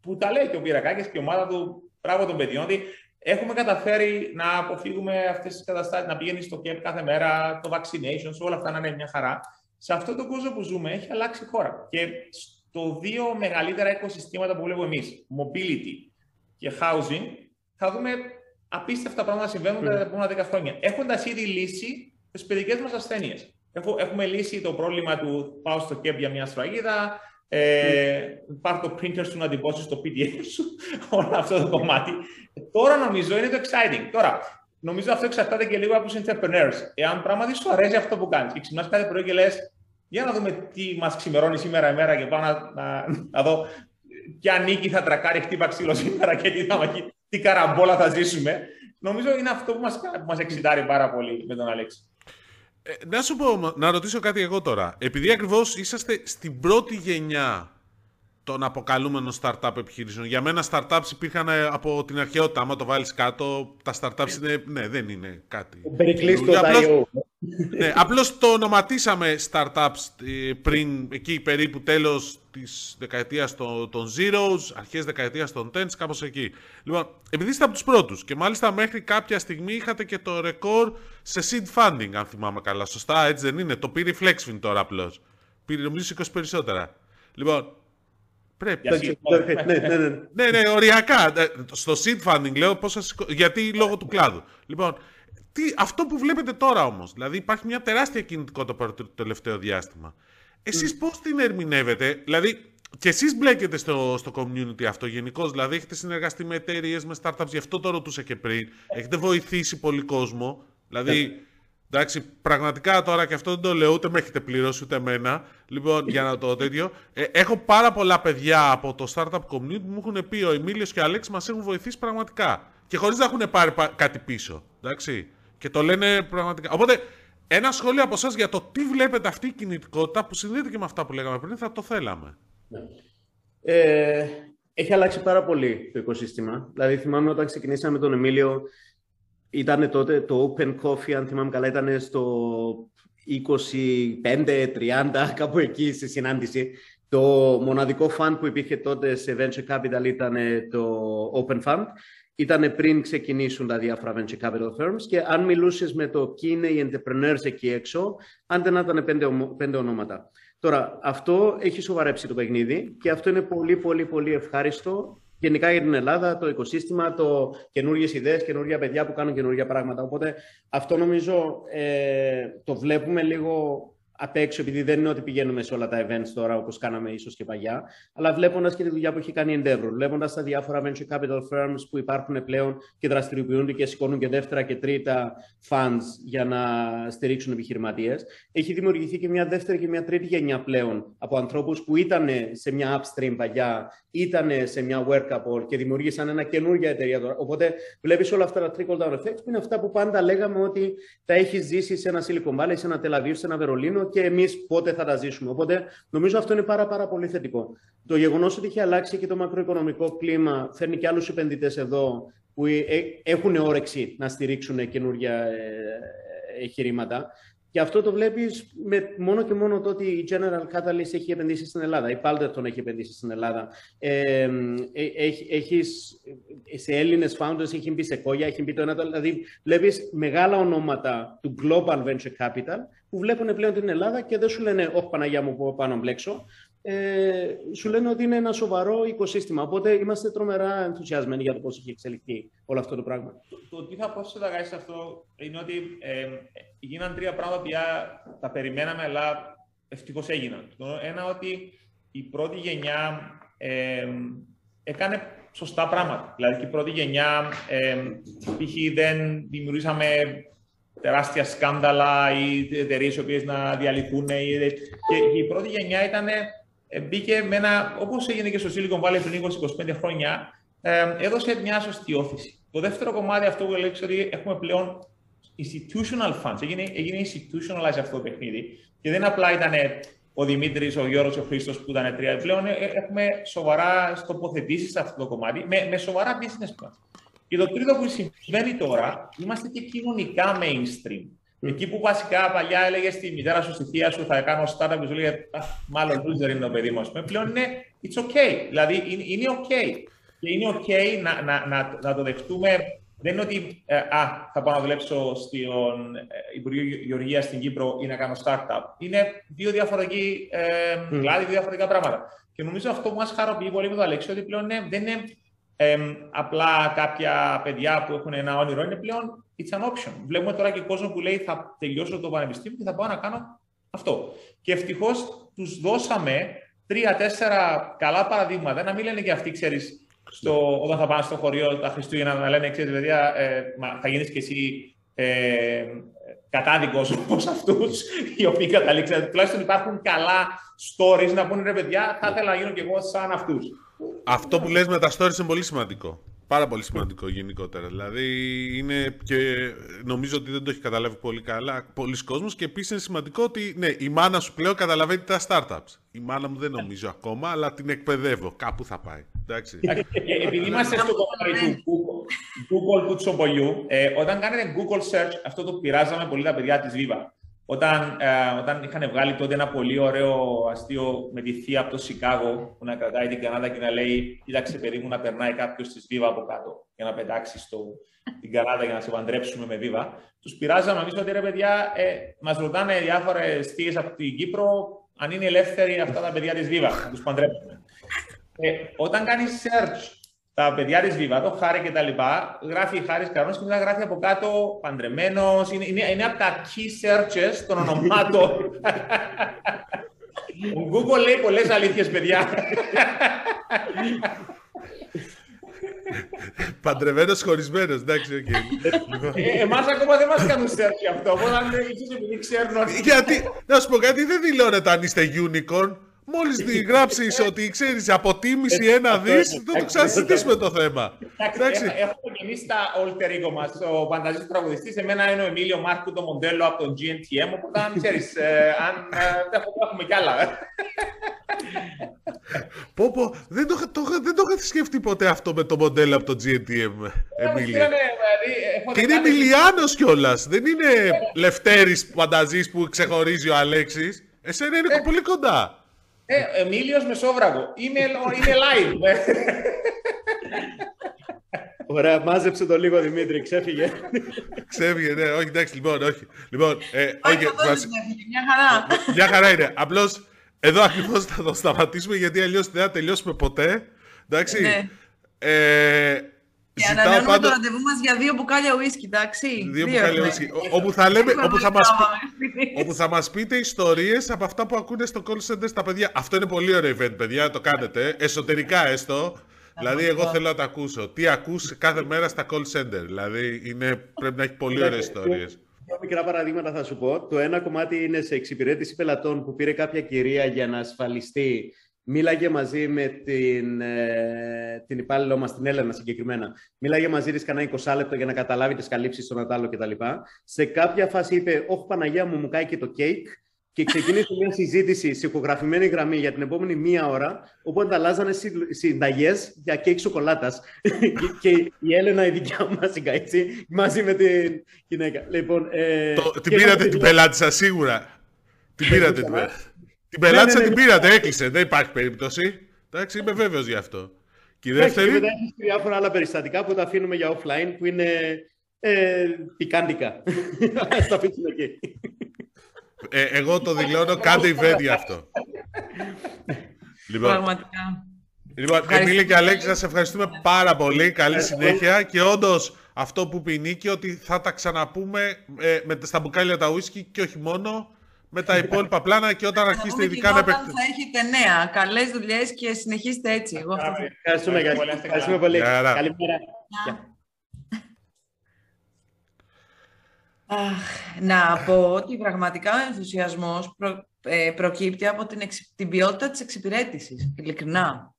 που τα λέει και ο Πυρακάκης και η ομάδα του, πράγμα των παιδιών, ότι έχουμε καταφέρει να αποφύγουμε αυτές τις καταστάσεις, να πηγαίνει στο ΚΕΠ κάθε μέρα, το vaccination, όλα αυτά να είναι μια χαρά. Σε αυτό τον κόσμο που ζούμε έχει αλλάξει η χώρα. Και στο δύο μεγαλύτερα οικοσυστήματα που βλέπουμε εμείς, mobility και housing, θα δούμε απίστευτα πράγματα να συμβαίνουν τα επόμενα 10 χρόνια. Έχοντας ήδη λύσει τις παιδικές μας ασθένειες. Έχουμε λύσει το πρόβλημα του πάω στο ΚΕΠ για μια σφραγίδα, ε, πάρ το printer σου να τυπώσει το PDF σου, (laughs) όλο αυτό το κομμάτι. Τώρα νομίζω είναι το exciting. Τώρα, νομίζω αυτό εξαρτάται και λίγο από τους entrepreneurs. Εάν πράγματι σου αρέσει αυτό που κάνεις και ξυπνάς κάθε πρωί και λες, για να δούμε τι μας ξημερώνει σήμερα ημέρα και πάω να, να, να δω ποια νίκη θα τρακάρει χτύπα ξύλο σήμερα και τι, θα, τι καραμπόλα θα ζήσουμε. Νομίζω είναι αυτό που μας που μας εξητάρει πάρα πολύ με τον Αλέξη.
Ε, να σου πω, να ρωτήσω κάτι εγώ τώρα. Επειδή ακριβώς είσαστε στην πρώτη γενιά των αποκαλούμενων startup επιχειρήσεων. Για μένα startups υπήρχαν ε, από την αρχαιότητα. Άμα το βάλεις κάτω, τα startups είναι... Ναι, δεν είναι κάτι.
Περικλείστο
ναι, απλώς το ονοματίσαμε startups ε, πριν, εκεί περίπου τέλος της δεκαετίας των, των Zeros, αρχές δεκαετίας των Tens, κάπως εκεί. Λοιπόν, επειδή είστε από τους πρώτους και μάλιστα μέχρι κάποια στιγμή είχατε και το ρεκόρ σε seed funding, αν θυμάμαι καλά. Σωστά, έτσι δεν είναι; Το πήρε η Flexfin τώρα απλώς. Πήρε νομίζω 20 περισσότερα. Λοιπόν, Πρέπει. Ναι, ναι, ναι. ναι, ναι, οριακά. Στο seed funding λέω πώς γιατί λόγω του κλάδου. Λοιπόν, τι, αυτό που βλέπετε τώρα όμως, δηλαδή υπάρχει μια τεράστια κινητικότητα το τελευταίο διάστημα. Εσείς mm. πώς την ερμηνεύετε, δηλαδή και εσείς μπλέκετε στο, στο community αυτό γενικώς, δηλαδή έχετε συνεργαστεί με εταιρείες, με startups, γι' αυτό το ρωτούσα και πριν. Έχετε βοηθήσει πολύ κόσμο. Δηλαδή, εντάξει, πραγματικά τώρα και αυτό δεν το λέω, ούτε με έχετε πληρώσει ούτε εμένα. Λοιπόν, για να το τέτοιο. Ε, έχω πάρα πολλά παιδιά από το startup community που μου έχουν πει ο Εμίλιος και ο Αλέξης μας έχουν βοηθήσει πραγματικά. Και χωρίς να έχουν πάρει κάτι πίσω. Εντάξει. Και το λένε πραγματικά. Οπότε, ένα σχόλιο από εσάς για το τι βλέπετε αυτή η κινητικότητα που συνδέεται και με αυτά που λέγαμε πριν, θα το θέλαμε. Ναι.
Ε, έχει αλλάξει πάρα πολύ το οικοσύστημα. Δηλαδή, θυμάμαι όταν ξεκινήσαμε με τον Εμίλιο, ήταν τότε το Open Coffee, αν θυμάμαι καλά, ήταν στο 25-30, (laughs) κάπου εκεί στη συνάντηση. Το μοναδικό fund που υπήρχε τότε σε Venture Capital ήταν το Open Fund. Ήταν πριν ξεκινήσουν τα διάφορα venture capital firms και αν μιλούσες με το ποιοι είναι οι entrepreneurs εκεί έξω, αν δεν ήταν πέντε, πέντε ονόματα. Τώρα, αυτό έχει σοβαρέψει το παιχνίδι και αυτό είναι πολύ, πολύ, πολύ ευχάριστο γενικά για την Ελλάδα, το οικοσύστημα, το καινούργιες ιδέες, καινούργια παιδιά που κάνουν καινούργια πράγματα. Οπότε αυτό νομίζω ε, το βλέπουμε λίγο απ' έξω, επειδή δεν είναι ότι πηγαίνουμε σε όλα τα events τώρα όπως κάναμε ίσως και παλιά, αλλά βλέποντας και τη δουλειά που έχει κάνει η Endeavor, βλέποντας τα διάφορα venture capital firms που υπάρχουν πλέον και δραστηριοποιούνται και σηκώνουν και δεύτερα και τρίτα funds για να στηρίξουν επιχειρηματίες, έχει δημιουργηθεί και μια δεύτερη και μια τρίτη γενιά πλέον από ανθρώπους που ήταν σε μια upstream παλιά, ήταν σε μια workable και δημιούργησαν ένα καινούργια εταιρεία τώρα. Οπότε βλέπεις όλα αυτά τα trickle down effects που είναι αυτά που πάντα λέγαμε ότι τα έχεις ζήσει σε ένα Silicon Valley, σε ένα Tel σε ένα Βερολίνο και εμείς πότε θα τα ζήσουμε. Οπότε νομίζω αυτό είναι πάρα, πάρα πολύ θετικό. Το γεγονός ότι έχει αλλάξει και το μακροοικονομικό κλίμα φέρνει και άλλους επενδυτές εδώ που ε, έχουν όρεξη να στηρίξουν καινούργια ε, εγχειρήματα. Και αυτό το βλέπεις μόνο και μόνο το ότι η General Catalyst έχει επενδύσει στην Ελλάδα. Η Palderton έχει επενδύσει στην Ελλάδα. Ε, ε έχεις, σε Έλληνες founders έχει μπει σε κόγια, έχει μπει το ένα. Δηλαδή, βλέπεις μεγάλα ονόματα του Global Venture Capital που βλέπουν πλέον την Ελλάδα και δεν σου λένε Όχι, Παναγιά μου, που πάνω μπλέξω ε, σου λένε ότι είναι ένα σοβαρό οικοσύστημα. Οπότε είμαστε τρομερά ενθουσιασμένοι για το πώς έχει εξελιχθεί όλο αυτό το πράγμα.
Το, το τι θα πω σε σε αυτό είναι ότι ε, γίναν τρία πράγματα που τα περιμέναμε, αλλά ευτυχώς έγιναν. Το ένα ότι η πρώτη γενιά ε, έκανε σωστά πράγματα. Δηλαδή και η πρώτη γενιά, ε, π.χ. δεν δημιουργήσαμε τεράστια σκάνδαλα ή εταιρείες οι οποίες να διαλυθούν. Και η πρώτη γενιά ήταν ε, μπήκε με ένα, όπως έγινε και στο Silicon Valley πριν 20-25 χρόνια, ε, έδωσε μια σωστή όθηση. Το δεύτερο κομμάτι αυτό που λέει ότι έχουμε πλέον institutional funds. Έγινε, έγινε institutionalized αυτό το παιχνίδι. Και δεν απλά ήταν ο Δημήτρης, ο Γιώργο, ο Χρήστος που ήταν τρία. Πλέον ε, έχουμε σοβαρά τοποθετήσει σε αυτό το κομμάτι με, με σοβαρά business plans. Και το τρίτο που συμβαίνει τώρα, είμαστε και κοινωνικά mainstream. Εκεί που βασικά παλιά έλεγε στη μητέρα σου, στη θεία σου, θα κάνω startup και σου λέγε Μάλλον loser είναι το παιδί μου. Πλέον είναι it's okay. Δηλαδή είναι, OK. Και είναι OK να, να, να, να το δεχτούμε. Δεν είναι ότι ε, α, θα πάω να δουλέψω στον ε, Υπουργείο Γεωργίας στην Κύπρο ή να κάνω startup. Είναι δύο διαφορετικοί ε, κλάδοι, δύο διαφορετικά πράγματα. Και νομίζω αυτό που μας χαροποιεί πολύ με το Αλέξιο ότι πλέον είναι, δεν είναι ε, απλά κάποια παιδιά που έχουν ένα όνειρο, είναι πλέον it's an option. Βλέπουμε τώρα και κόσμο που λέει θα τελειώσω το πανεπιστήμιο και θα πάω να κάνω αυτό. Και ευτυχώς τους δώσαμε τρία-τέσσερα καλά παραδείγματα. Να μην λένε και αυτοί, ξέρεις, στο, όταν θα πάνε στο χωριό τα Χριστούγεννα να λένε, ξέρεις, παιδιά, ε, μα, θα γίνεις κι εσύ ε, κατάδικος όπως αυτούς οι οποίοι καταλήξαν. Τουλάχιστον υπάρχουν καλά stories να πούνε ρε παιδιά, θα ήθελα να γίνω κι εγώ σαν αυτούς.
Αυτό που λες με τα stories είναι πολύ σημαντικό. Πάρα πολύ σημαντικό γενικότερα. Δηλαδή είναι και νομίζω ότι δεν το έχει καταλάβει πολύ καλά πολλοί κόσμος και επίσης είναι σημαντικό ότι ναι, η μάνα σου πλέον καταλαβαίνει τα startups. Η μάνα μου δεν νομίζω ακόμα, αλλά την εκπαιδεύω. Κάπου θα πάει. Εντάξει.
Επειδή είμαστε στο κομμάτι του Google, του Τσομπολιού, ε, όταν κάνετε Google search, αυτό το πειράζαμε πολύ τα παιδιά της Viva. Όταν, ε, όταν είχαν βγάλει τότε ένα πολύ ωραίο αστείο με τη θεία από το Σικάγο που να κρατάει την Κανάδα και να λέει Κοίταξε, παιδί μου, να περνάει κάποιος της Βίβα από κάτω για να πετάξεις στο, την Κανάδα για να σε παντρέψουμε με Βίβα. Τους πειράζαμε εμεί ότι ρε παιδιά, ε, μας ρωτάνε διάφορες θείες από την Κύπρο αν είναι ελεύθεροι αυτά τα παιδιά της Βίβα να τους παντρέψουμε. Ε, όταν κάνεις search τα παιδιά της Viva, το Χάρη και τα λοιπά, γράφει Χάρη Καρώνη και μετά γράφει από κάτω παντρεμένος. Είναι, είναι, είναι από τα key searches των ονομάτων. (laughs) Ο Google λέει πολλές αλήθειες, παιδιά.
Παντρεμένος, χωρισμένος, εντάξει, οκ.
Ε, Εμάς ακόμα δεν μας κάνουν search αυτό. Οπότε ίσως επειδή ξέρουν ότι.
Γιατί, να σου πω κάτι, δεν δηλώνετε αν είστε unicorn. Μόλις γράψεις ότι ξέρεις αποτίμηση ένα δις, δεν το ξανασυζητήσουμε το θέμα.
Εντάξει, έχουμε και εμείς τα alter ego μας. Ο φανταζής τραγουδιστής, εμένα είναι ο Εμίλιο Μάρκου, το μοντέλο από τον GNTM. Οπότε, αν ξέρεις, αν έχουμε κι άλλα.
Πω, πω, δεν, το, το, δεν το είχα σκεφτεί ποτέ αυτό με το μοντέλο από το GNTM, Εμίλιο. Και είναι Εμιλιάνος κιόλας. Δεν είναι Λευτέρης Φανταζής που ξεχωρίζει ο Αλέξης. Εσένα είναι πολύ κοντά.
Ε, Εμίλιος Μεσόβραγο. Είμαι, είμαι live.
Ωραία, μάζεψε το λίγο Δημήτρη, ξέφυγε.
ξέφυγε, ναι, όχι, εντάξει, λοιπόν, όχι. Λοιπόν, ε,
όχι, μια χαρά.
μια χαρά είναι. Απλώς, εδώ ακριβώς θα το σταματήσουμε, γιατί αλλιώς δεν θα τελειώσουμε ποτέ. Εντάξει.
Ναι.
Ε,
και ανανεώνουμε πάντο... το ραντεβού μας για δύο μπουκάλια ουίσκι, εντάξει.
Δύο, μπουκάλια ουίσκι. Όπου θα, λέμε, όπου, θα μας, (laughs) όπου θα μας πείτε ιστορίες από αυτά που ακούνε στο call center στα παιδιά. Αυτό είναι πολύ ωραίο event, παιδιά, το κάνετε. Εσωτερικά έστω. Δηλαδή, εγώ θέλω να τα ακούσω. Τι ακούς κάθε μέρα στα call center. Δηλαδή, είναι, πρέπει να έχει πολύ ωραίες ιστορίες.
Δύο μικρά παραδείγματα θα σου πω. Το ένα κομμάτι είναι σε εξυπηρέτηση πελατών που πήρε κάποια κυρία για να ασφαλιστεί μίλαγε μαζί με την, ε, την υπάλληλό μας, την Έλενα συγκεκριμένα. Μίλαγε μαζί της κανένα 20 λεπτό για να καταλάβει τις καλύψεις στον Ατάλο κτλ. Σε κάποια φάση είπε: Όχι, Παναγία μου, μου κάει και το κέικ. Και ξεκίνησε μια συζήτηση σε ηχογραφημένη γραμμή για την επόμενη μία ώρα, όπου ανταλλάζανε συνταγές για κέικ σοκολάτας. (laughs) και η Έλενα, η δικιά μας, έτσι, μαζί με την γυναίκα. Λοιπόν, ε,
το, την πήρατε την πελάτη σας, σίγουρα. Την (laughs) πήρατε την πελάτη. Την πελάτησα, ναι, ναι, την ναι. πήρατε, έκλεισε. Δεν υπάρχει περίπτωση. Εντάξει, είμαι βέβαιος γι' αυτό.
Και η δεύτερη. Και μετά έχει διάφορα άλλα περιστατικά που τα αφήνουμε για offline που είναι ε, πικάντικα. (laughs) Α τα αφήσουμε εκεί.
Ε, εγώ το δηλώνω, κάντε event γι' αυτό.
λοιπόν, Πραγματικά.
Λοιπόν, Εμίλη και Αλέξη, σας ευχαριστούμε πάρα πολύ. Καλή συνέχεια. Και όντως αυτό που πει Νίκη, ότι θα τα ξαναπούμε ε, με, στα μπουκάλια τα ουίσκι και όχι μόνο με τα υπόλοιπα πλάνα και όταν αρχίσετε ειδικά να
επεκτείνετε. θα έχετε νέα. Καλές δουλειές και συνεχίστε έτσι. Εγώ αυτό
Ευχαριστούμε, Ευχαριστούμε πολύ. Καλημέρα.
να πω ότι πραγματικά ο ενθουσιασμός προ, ε, προκύπτει από την, εξ, την ποιότητα της εξυπηρέτησης, ειλικρινά.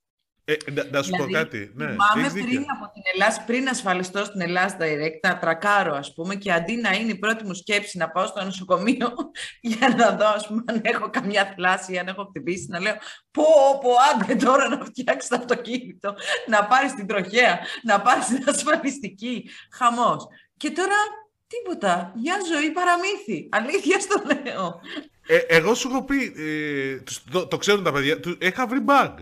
Ε, να, να σου δηλαδή, πω κάτι. Ναι,
θυμάμαι πριν από την Ελλάδα, πριν ασφαλιστώ στην Ελλάδα Direct, να τρακάρω, ας πούμε, και αντί να είναι η πρώτη μου σκέψη να πάω στο νοσοκομείο (laughs) για να δω, ας πούμε, αν έχω καμιά θλάση ή αν έχω χτυπήσει, να λέω πω, πω, άντε τώρα να φτιάξεις το αυτοκίνητο, να πάρεις την τροχέα, να πάρεις την ασφαλιστική. Χαμός. Και τώρα τίποτα. Μια ζωή παραμύθι. Αλήθεια στο λέω.
Ε, εγώ σου έχω πει, ε, το, το, ξέρουν τα παιδιά, είχα βρει bug.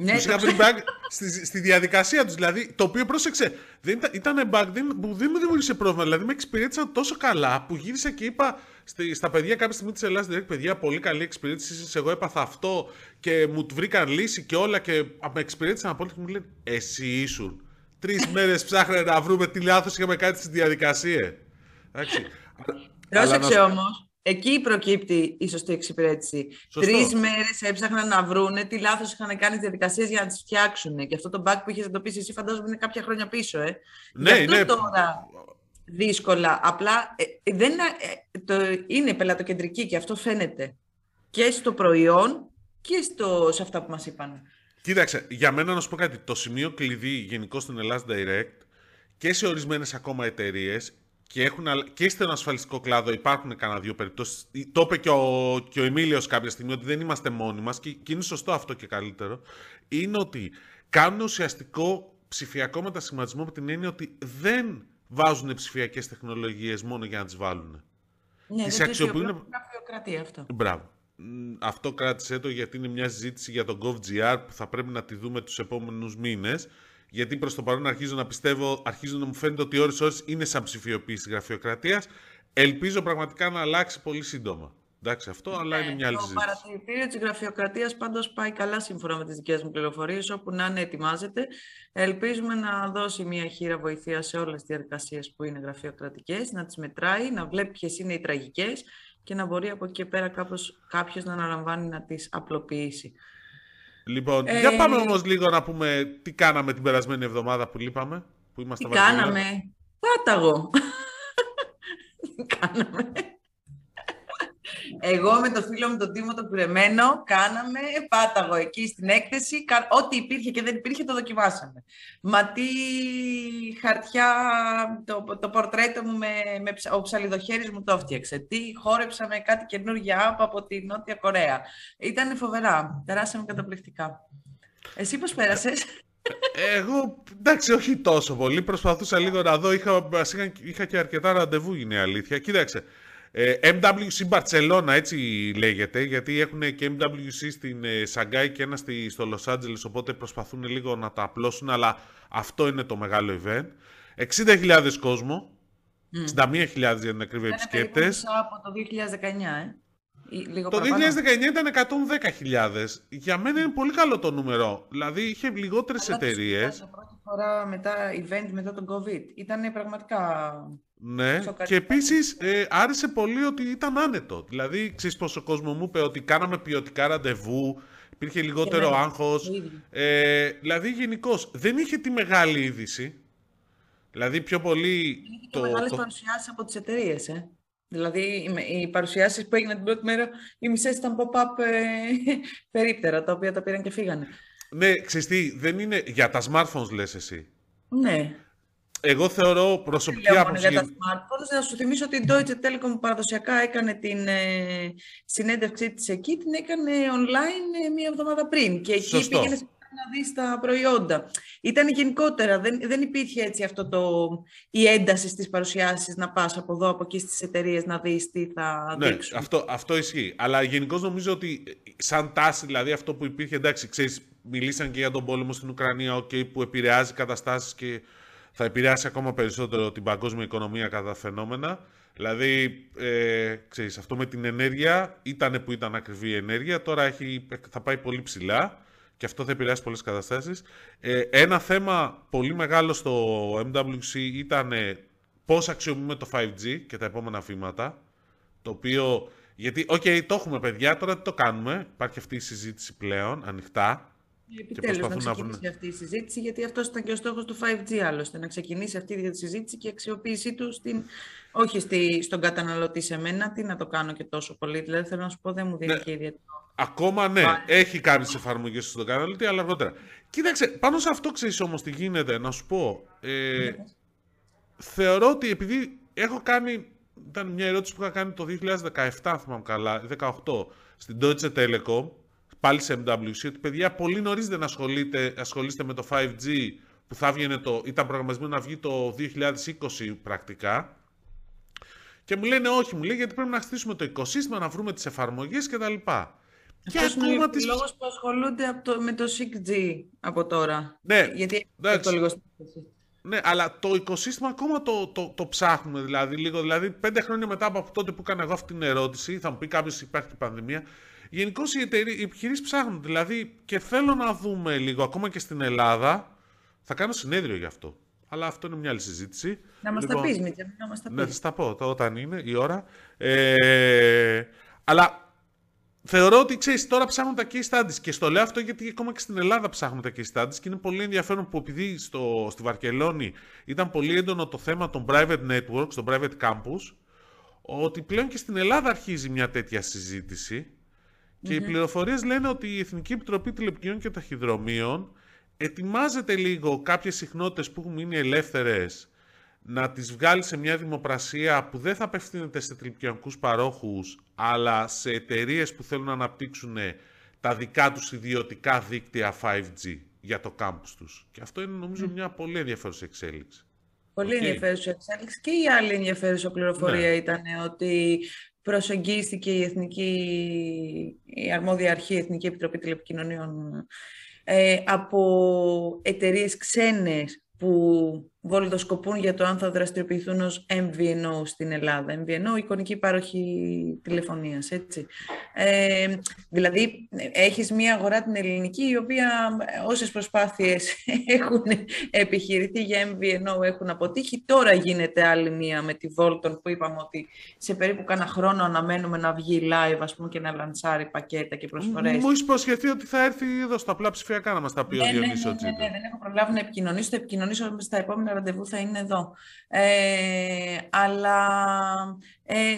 Ναι, τους είχα βρει bug στη, στη διαδικασία τους. Δηλαδή, το οποίο πρόσεξε. Δεν ήταν, ήταν bug δεν, που δεν μου δημιούργησε πρόβλημα. Δηλαδή, με εξυπηρέτησαν τόσο καλά που γύρισα και είπα στη, στα παιδιά κάποια στιγμή της Ελλάδας: Δηλαδή, παιδιά, πολύ καλή εξυπηρέτηση. Εγώ έπαθα αυτό και μου βρήκαν λύση και όλα και με εξυπηρέτησαν απόλυτα και μου λένε Εσύ ήσουν. Τρεις (laughs) μέρες ψάχνανε να βρούμε τι λάθος είχαμε κάνει στη διαδικασία. Εντάξει.
Πρόσεξε όμως Εκεί προκύπτει η σωστή εξυπηρέτηση. Τρεις μέρες έψαχναν να βρούνε τι λάθος είχαν κάνει τι διαδικασίες για να τις φτιάξουν. Και αυτό το bug που είχες εντοπίσει εσύ, φαντάζομαι είναι κάποια χρόνια πίσω. Ε.
Ναι, Γι' αυτό ναι.
τώρα δύσκολα. Απλά ε, δεν είναι, ε, το, είναι πελατοκεντρική και αυτό φαίνεται και στο προϊόν και στο, σε αυτά που μας είπαν.
Κοίταξε, για μένα να σου πω κάτι. Το σημείο κλειδί γενικώ στην Ελλάδα Direct και σε ορισμένες ακόμα εταιρείες και, έχουν, και στον ασφαλιστικό κλάδο υπάρχουν κανένα δύο περιπτώσεις. Το είπε και ο, και ο Εμίλιος κάποια στιγμή ότι δεν είμαστε μόνοι μας και, και είναι σωστό αυτό και καλύτερο. Είναι ότι κάνουν ουσιαστικό ψηφιακό μετασχηματισμό με την έννοια ότι δεν βάζουν ψηφιακές τεχνολογίες μόνο για να τις βάλουν.
Ναι, τις αξιοποιούν. γραφειοκρατία αυτό.
Μπράβο. Αυτό κράτησε το γιατί είναι μια συζήτηση για τον GovGR που θα πρέπει να τη δούμε τους επόμενους μήνες γιατί προς το παρόν αρχίζω να πιστεύω, αρχίζω να μου φαίνεται ότι ώρες ώρες είναι σαν ψηφιοποίηση της γραφειοκρατίας. Ελπίζω πραγματικά να αλλάξει πολύ σύντομα. Εντάξει, αυτό, αλλά είναι μια άλλη συζήτηση.
Το παρατηρητήριο της γραφειοκρατίας πάντως πάει καλά σύμφωνα με τις δικές μου πληροφορίες. Όπου να είναι, ετοιμάζεται. Ελπίζουμε να δώσει μια χείρα βοηθείας σε όλες τις διαδικασίες που είναι γραφειοκρατικές, να τις μετράει, να βλέπει ποιες είναι οι τραγικές και να μπορεί από εκεί και πέρα κάποιος να αναλαμβάνει να τις απλοποιήσει.
Λοιπόν, ε... για πάμε όμως λίγο να πούμε τι κάναμε την περασμένη εβδομάδα που λείπαμε. Που
είμαστε τι κάναμε; Πάταγο. (laughs) κάναμε; Εγώ με το φίλο μου τον Τίμο το Κουρεμένο κάναμε πάταγο εκεί στην έκθεση. Ό,τι υπήρχε και δεν υπήρχε το δοκιμάσαμε. Μα τι χαρτιά, το, το πορτρέτο μου με, με ο ψαλιδοχέρης μου το έφτιαξε. Τι χόρεψα με κάτι καινούργια άπα από τη Νότια Κορέα. Ήταν φοβερά. Περάσαμε καταπληκτικά. Εσύ πώς πέρασες;
Εγώ, εντάξει, όχι τόσο πολύ. Προσπαθούσα λίγο να δω. Είχα, είχα, είχα και αρκετά ραντεβού, είναι η αλήθεια. Κοίταξε, ε, MWC Barcelona, έτσι λέγεται, γιατί έχουν και MWC στην ε, Σαγκάη και ένα στη, στο Los Angeles, οπότε προσπαθούν λίγο να τα απλώσουν, αλλά αυτό είναι το μεγάλο event. 60.000 κόσμο, mm. 61.000 για την ακρίβεια επισκέπτες.
από το 2019, ε.
Λίγο το 2019 ήταν 110.000. Για μένα είναι πολύ καλό το νούμερο. Δηλαδή είχε λιγότερες εταιρείες.
Ήταν πρώτη φορά μετά event μετά τον COVID. Ήταν πραγματικά
ναι, και επίσης ε, άρεσε πολύ ότι ήταν άνετο. Δηλαδή, ξέρεις πόσο κόσμο μου είπε ότι κάναμε ποιοτικά ραντεβού, υπήρχε λιγότερο άγχος. Ε, δηλαδή, γενικώς δεν είχε τη μεγάλη είδηση. Δηλαδή, πιο πολύ.
Είχε το, μεγάλες το... παρουσιάσεις από τις εταιρείες, ε. Δηλαδή, οι παρουσιάσεις που έγιναν την πρώτη μέρα, οι μισές ήταν pop-up ε, (laughs) περίπτερα, τα οποία τα πήραν και φύγανε.
Ναι, ξέρεις δεν είναι για τα smartphones, λες εσύ.
Ναι.
Εγώ θεωρώ προσωπική άποψη...
Για τα smartphones, να σου θυμίσω ότι η Deutsche Telekom παραδοσιακά έκανε την ε, συνέντευξή της εκεί, την έκανε online ε, μία εβδομάδα πριν. Και εκεί Σωστό. πήγαινε να δεις τα προϊόντα. Ήταν γενικότερα, δεν, δεν υπήρχε έτσι αυτό το, η ένταση στις παρουσιάσεις να πας από εδώ, από εκεί στις εταιρείες να δεις τι θα
ναι, δείξουν. Αυτό, αυτό ισχύει. Αλλά γενικώς νομίζω ότι σαν τάση, δηλαδή αυτό που υπήρχε, εντάξει, ξέρεις, μιλήσαν και για τον πόλεμο στην Ουκρανία, okay, που επηρεάζει καταστάσεις και θα επηρεάσει ακόμα περισσότερο την παγκόσμια οικονομία κατά φαινόμενα. Δηλαδή, ε, ξέρεις, αυτό με την ενέργεια ήταν που ήταν ακριβή η ενέργεια, τώρα έχει, θα πάει πολύ ψηλά και αυτό θα επηρεάσει πολλές καταστάσεις. Ε, ένα θέμα πολύ μεγάλο στο MWC ήταν πώς αξιοποιούμε το 5G και τα επόμενα βήματα, το οποίο... Γιατί, ok, okay, το έχουμε παιδιά, τώρα τι το κάνουμε. Υπάρχει αυτή η συζήτηση πλέον, ανοιχτά.
Επιτέλους να ξεκινήσει αυτή η συζήτηση, γιατί αυτός ήταν και ο στόχος του 5G άλλωστε. Να ξεκινήσει αυτή η συζήτηση και η αξιοποίησή του στην, όχι στη, στον καταναλωτή σε μένα. Τι να το κάνω και τόσο πολύ. Δηλαδή θέλω να σου πω, δεν μου δίνει ναι. και ιδιαίτερο.
Ακόμα ναι, έχει κάποιες εφαρμογές στον καταναλωτή, αλλά αργότερα. Κοίταξε, πάνω σε αυτό ξέρεις όμως τι γίνεται, να σου πω. Ε, ναι. Θεωρώ ότι επειδή έχω κάνει. Ήταν μια ερώτηση που είχα κάνει το 2017, αν θυμάμαι καλά, 2018, στην Deutsche Telekom πάλι σε MWC, ότι παιδιά πολύ νωρίς δεν ασχολείστε, ασχολείστε με το 5G που θα το, ήταν προγραμματισμένο να βγει το 2020 πρακτικά. Και μου λένε όχι, μου λέει γιατί πρέπει να χτίσουμε το οικοσύστημα, να βρούμε τις εφαρμογές κτλ.
Και ακόμα είναι τις... λόγος που ασχολούνται από το, με το 6G από τώρα.
Ναι,
γιατί το λίγο
ναι, αλλά το οικοσύστημα ακόμα το, το, το ψάχνουμε δηλαδή λίγο. Δηλαδή, πέντε χρόνια μετά από τότε που έκανα εγώ αυτή την ερώτηση, θα μου πει κάποιος υπάρχει πανδημία. Γενικώς οι, οι επιχειρήσεις ψάχνουν. Δηλαδή και θέλω να δούμε λίγο, ακόμα και στην Ελλάδα. Θα κάνω συνέδριο γι' αυτό. Αλλά αυτό είναι μια άλλη συζήτηση.
Να μας λοιπόν, τα πει, Μίτια, να μας τα πεις.
Ναι, θα τα πω όταν είναι η ώρα. Ε, αλλά θεωρώ ότι ξέρεις, τώρα ψάχνουν τα case studies. Και στο λέω αυτό γιατί ακόμα και στην Ελλάδα ψάχνουν τα case studies. Και είναι πολύ ενδιαφέρον που επειδή στο, στη Βαρκελόνη ήταν πολύ έντονο το θέμα των private networks, των private campus, ότι πλέον και στην Ελλάδα αρχίζει μια τέτοια συζήτηση. Και οι πληροφορίες λένε ότι η Εθνική Επιτροπή Τηλεπικοινωνιών και Ταχυδρομείων ετοιμάζεται λίγο κάποιες συχνότητες που έχουν μείνει ελεύθερες να τις βγάλει σε μια δημοπρασία που δεν θα απευθύνεται σε τηλεπικοινωνικούς παρόχους αλλά σε εταιρείες που θέλουν να αναπτύξουν τα δικά τους ιδιωτικά δίκτυα 5G για το κάμπους τους. Και αυτό είναι νομίζω μια πολύ ενδιαφέρουσα εξέλιξη.
Πολύ okay. ενδιαφέρουσα εξέλιξη. Και η άλλη ενδιαφέρουσα πληροφορία ναι. ήταν ότι προσεγγίστηκε η, Εθνική, η αρμόδια αρχή, η Εθνική Επιτροπή Τηλεπικοινωνίων, ε, από εταιρείες ξένες που βολιδοσκοπούν για το αν θα δραστηριοποιηθούν ως MVNO στην Ελλάδα. MVNO, εικονική παροχή τηλεφωνίας, έτσι. Ε, δηλαδή, έχεις μία αγορά την ελληνική, η οποία όσες προσπάθειες (laughs) έχουν επιχειρηθεί για MVNO έχουν αποτύχει. Τώρα γίνεται άλλη μία με τη Volton, που είπαμε ότι σε περίπου κάνα χρόνο αναμένουμε να βγει live, ας πούμε, και να λανσάρει πακέτα και προσφορές.
Μου είσαι υποσχεθεί ότι θα έρθει εδώ στα απλά ψηφιακά να μας τα πει
ναι,
ο
ναι,
Διονύσης
ναι, ναι, ναι, δεν έχω προλάβει να επικοινωνήσω. Θα επικοινωνήσω στα επόμενα ραντεβού θα είναι εδώ. Ε, αλλά ε,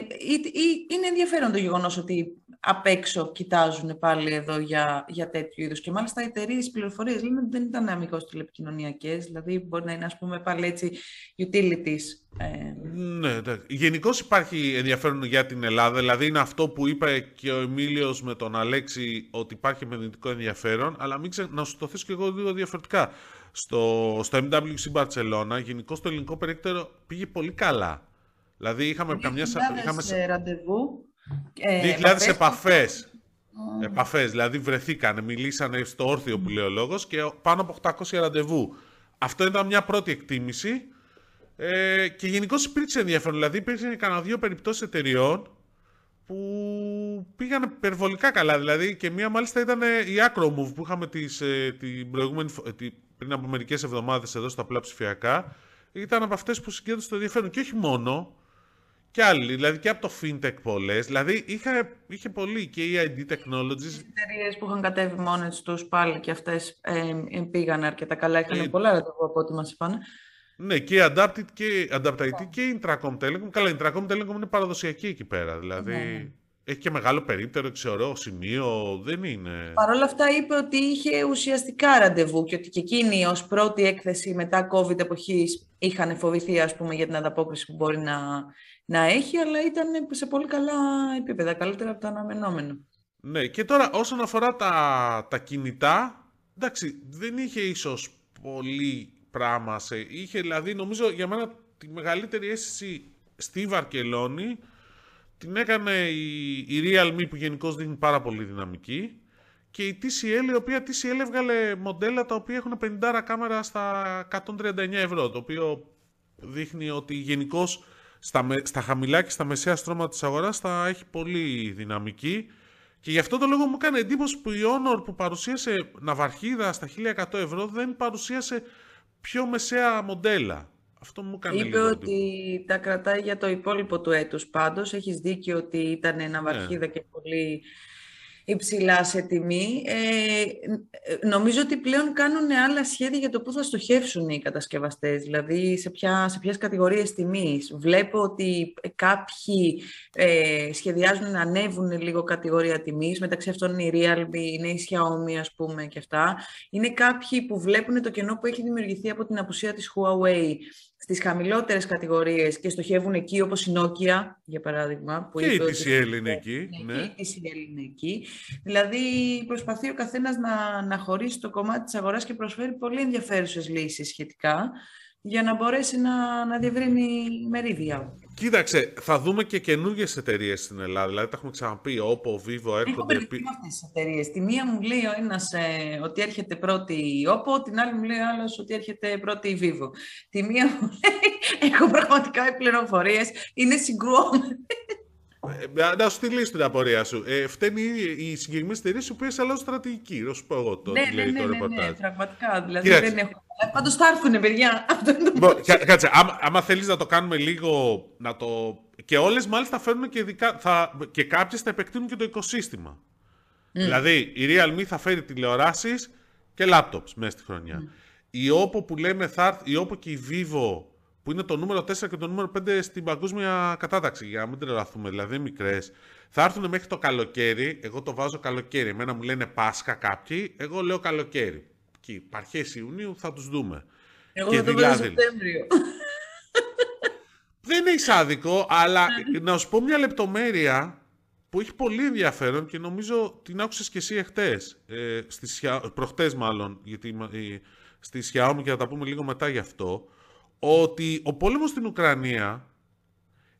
είναι ενδιαφέρον το γεγονός ότι απ' έξω κοιτάζουν πάλι εδώ για, για τέτοιου είδους. Και μάλιστα οι εταιρείες πληροφορίε λένε ότι δεν ήταν αμυγός τηλεπικοινωνιακές, δηλαδή μπορεί να είναι ας πούμε πάλι έτσι utilities.
Ε. Ναι, γενικώς υπάρχει ενδιαφέρον για την Ελλάδα, δηλαδή είναι αυτό που είπε και ο Εμίλιος με τον Αλέξη ότι υπάρχει επενδυτικό ενδιαφέρον, αλλά μην ξε... να σου το θέσω και εγώ λίγο διαφορετικά στο, στο MWC Barcelona, γενικώ το ελληνικό περίπτερο πήγε πολύ καλά. Δηλαδή είχαμε καμιά...
Είχαμε σε ραντεβού.
2.000 ε, επαφές. Mm. Επαφές, δηλαδή βρεθήκανε, μιλήσανε στο όρθιο που λέει ο λόγος και πάνω από 800 ραντεβού. Αυτό ήταν μια πρώτη εκτίμηση ε, και γενικώ υπήρξε ενδιαφέρον. Δηλαδή υπήρξε κανένα δύο περιπτώσεις εταιριών που πήγαν υπερβολικά καλά. Δηλαδή και μία μάλιστα ήταν η Acromove που είχαμε τις, ε, την προηγούμενη, πριν από μερικές εβδομάδες εδώ στα απλά ψηφιακά, ήταν από αυτές που συγκέντρωσαν το ενδιαφέρον. Και όχι μόνο, και άλλοι, δηλαδή και από το FinTech πολλές. Δηλαδή είχε, είχε πολύ και η ID Technologies.
Οι εταιρείες που είχαν κατέβει μόνες τους πάλι και αυτές ε, πήγαν αρκετά καλά. Είχαν ε, πολλά ραντεβού από ό,τι μας είπαν.
Ναι, και η Adapted και, Adapted και η Intracom Telecom. Καλά, η Intracom Telecom είναι παραδοσιακή εκεί πέρα. Δηλαδή. Ναι. Ναι. Έχει και μεγάλο περίπτερο, ξέρω, σημείο, δεν είναι...
Παρ' όλα αυτά είπε ότι είχε ουσιαστικά ραντεβού και ότι και εκείνη ως πρώτη έκθεση μετά COVID εποχής είχαν φοβηθεί ας πούμε για την ανταπόκριση που μπορεί να, να έχει, αλλά ήταν σε πολύ καλά επίπεδα, καλύτερα από το αναμενόμενο.
Ναι, και τώρα όσον αφορά τα, τα κινητά, εντάξει, δεν είχε ίσως πολύ πράγμα. Σε, είχε δηλαδή, νομίζω για μένα τη μεγαλύτερη αίσθηση στη Βαρκελόνη την έκανε η, η Realme που γενικώς δίνει πάρα πολύ δυναμική και η TCL η οποία TCL έβγαλε μοντέλα τα οποία έχουν 50 κάμερα στα 139 ευρώ το οποίο δείχνει ότι γενικώς στα, στα χαμηλά και στα μεσαία στρώματα της αγοράς θα έχει πολύ δυναμική και γι' αυτό το λόγο μου έκανε εντύπωση που η Honor που παρουσίασε ναυαρχίδα στα 1100 ευρώ δεν παρουσίασε πιο μεσαία μοντέλα. Αυτό μου κάνει
Είπε ότι τα κρατάει για το υπόλοιπο του έτους πάντως. Έχεις δίκιο ότι ήταν ένα βαρχίδα ναι. και πολύ υψηλά σε τιμή. Ε, νομίζω ότι πλέον κάνουν άλλα σχέδια για το πού θα στοχεύσουν οι κατασκευαστές, δηλαδή σε, ποια, σε ποιες κατηγορίες τιμής. Βλέπω ότι κάποιοι ε, σχεδιάζουν να ανέβουν λίγο κατηγορία τιμής, μεταξύ αυτών είναι η Realme, είναι η Xiaomi ας πούμε και αυτά. Είναι κάποιοι που βλέπουν το κενό που έχει δημιουργηθεί από την απουσία της Huawei στις χαμηλότερες κατηγορίες και στοχεύουν εκεί όπως η Nokia, για παράδειγμα.
Που και η TCL είναι εκεί.
Ναι, ναι. Και η TCL είναι εκεί. Δηλαδή προσπαθεί ο καθένας να, να χωρίσει το κομμάτι της αγοράς και προσφέρει πολύ ενδιαφέρουσες λύσεις σχετικά για να μπορέσει να, να διευρύνει μερίδια.
Κοίταξε, θα δούμε και καινούργιες εταιρείες στην Ελλάδα. Δηλαδή, τα έχουμε ξαναπεί.Όπο, Vivo, έρχονται.
Έχω με αυτές τις εταιρείες. Τη μία μου λέει ο ένας ε, ότι έρχεται πρώτη η Oppo, την άλλη μου λέει ο άλλος ότι έρχεται πρώτη η Vivo. Τη μία μου λέει, (laughs) έχω πραγματικά οι πληροφορίες, είναι συγκρουόμενες.
Ε, να σου τη λύσει την απορία σου. Ε, φταίνει οι συγκεκριμένε εταιρείε οι οποίε αλλάζουν στρατηγική. Να σου πω εγώ το
ναι, ναι, ναι, ναι, ναι, πραγματικά. Δηλαδή δεν έχω. Πάντως θα έρθουν, παιδιά. (laughs)
Λοιπόν, κάτσε, άμα, άμα θέλεις να το κάνουμε λίγο. Να το... Και όλες μάλιστα φέρνουν και, δικά, θα... και κάποιες θα επεκτείνουν και το οικοσύστημα. Mm. Δηλαδή η Realme θα φέρει τηλεοράσεις και laptops μέσα στη χρονιά. Mm. Η Oppo που λέμε θα έρθει, η Oppo και η Vivo που είναι το νούμερο 4 και το νούμερο 5 στην παγκόσμια κατάταξη, για να μην τρελαθούμε, δηλαδή μικρές, θα έρθουν μέχρι το καλοκαίρι. Εγώ το βάζω καλοκαίρι. Εμένα μου λένε Πάσχα κάποιοι, εγώ λέω καλοκαίρι. Και αρχές Ιουνίου θα τους δούμε.
Εγώ και θα το δηλαδή... Σεπτέμβριο.
Δεν έχει άδικο, αλλά να σου πω μια λεπτομέρεια που έχει πολύ ενδιαφέρον και νομίζω την άκουσες και εσύ εχθές, ε, στις, προχτές μάλλον, γιατί ε, στη Xiaomi και θα τα πούμε λίγο μετά γι' αυτό, ότι ο πόλεμος στην Ουκρανία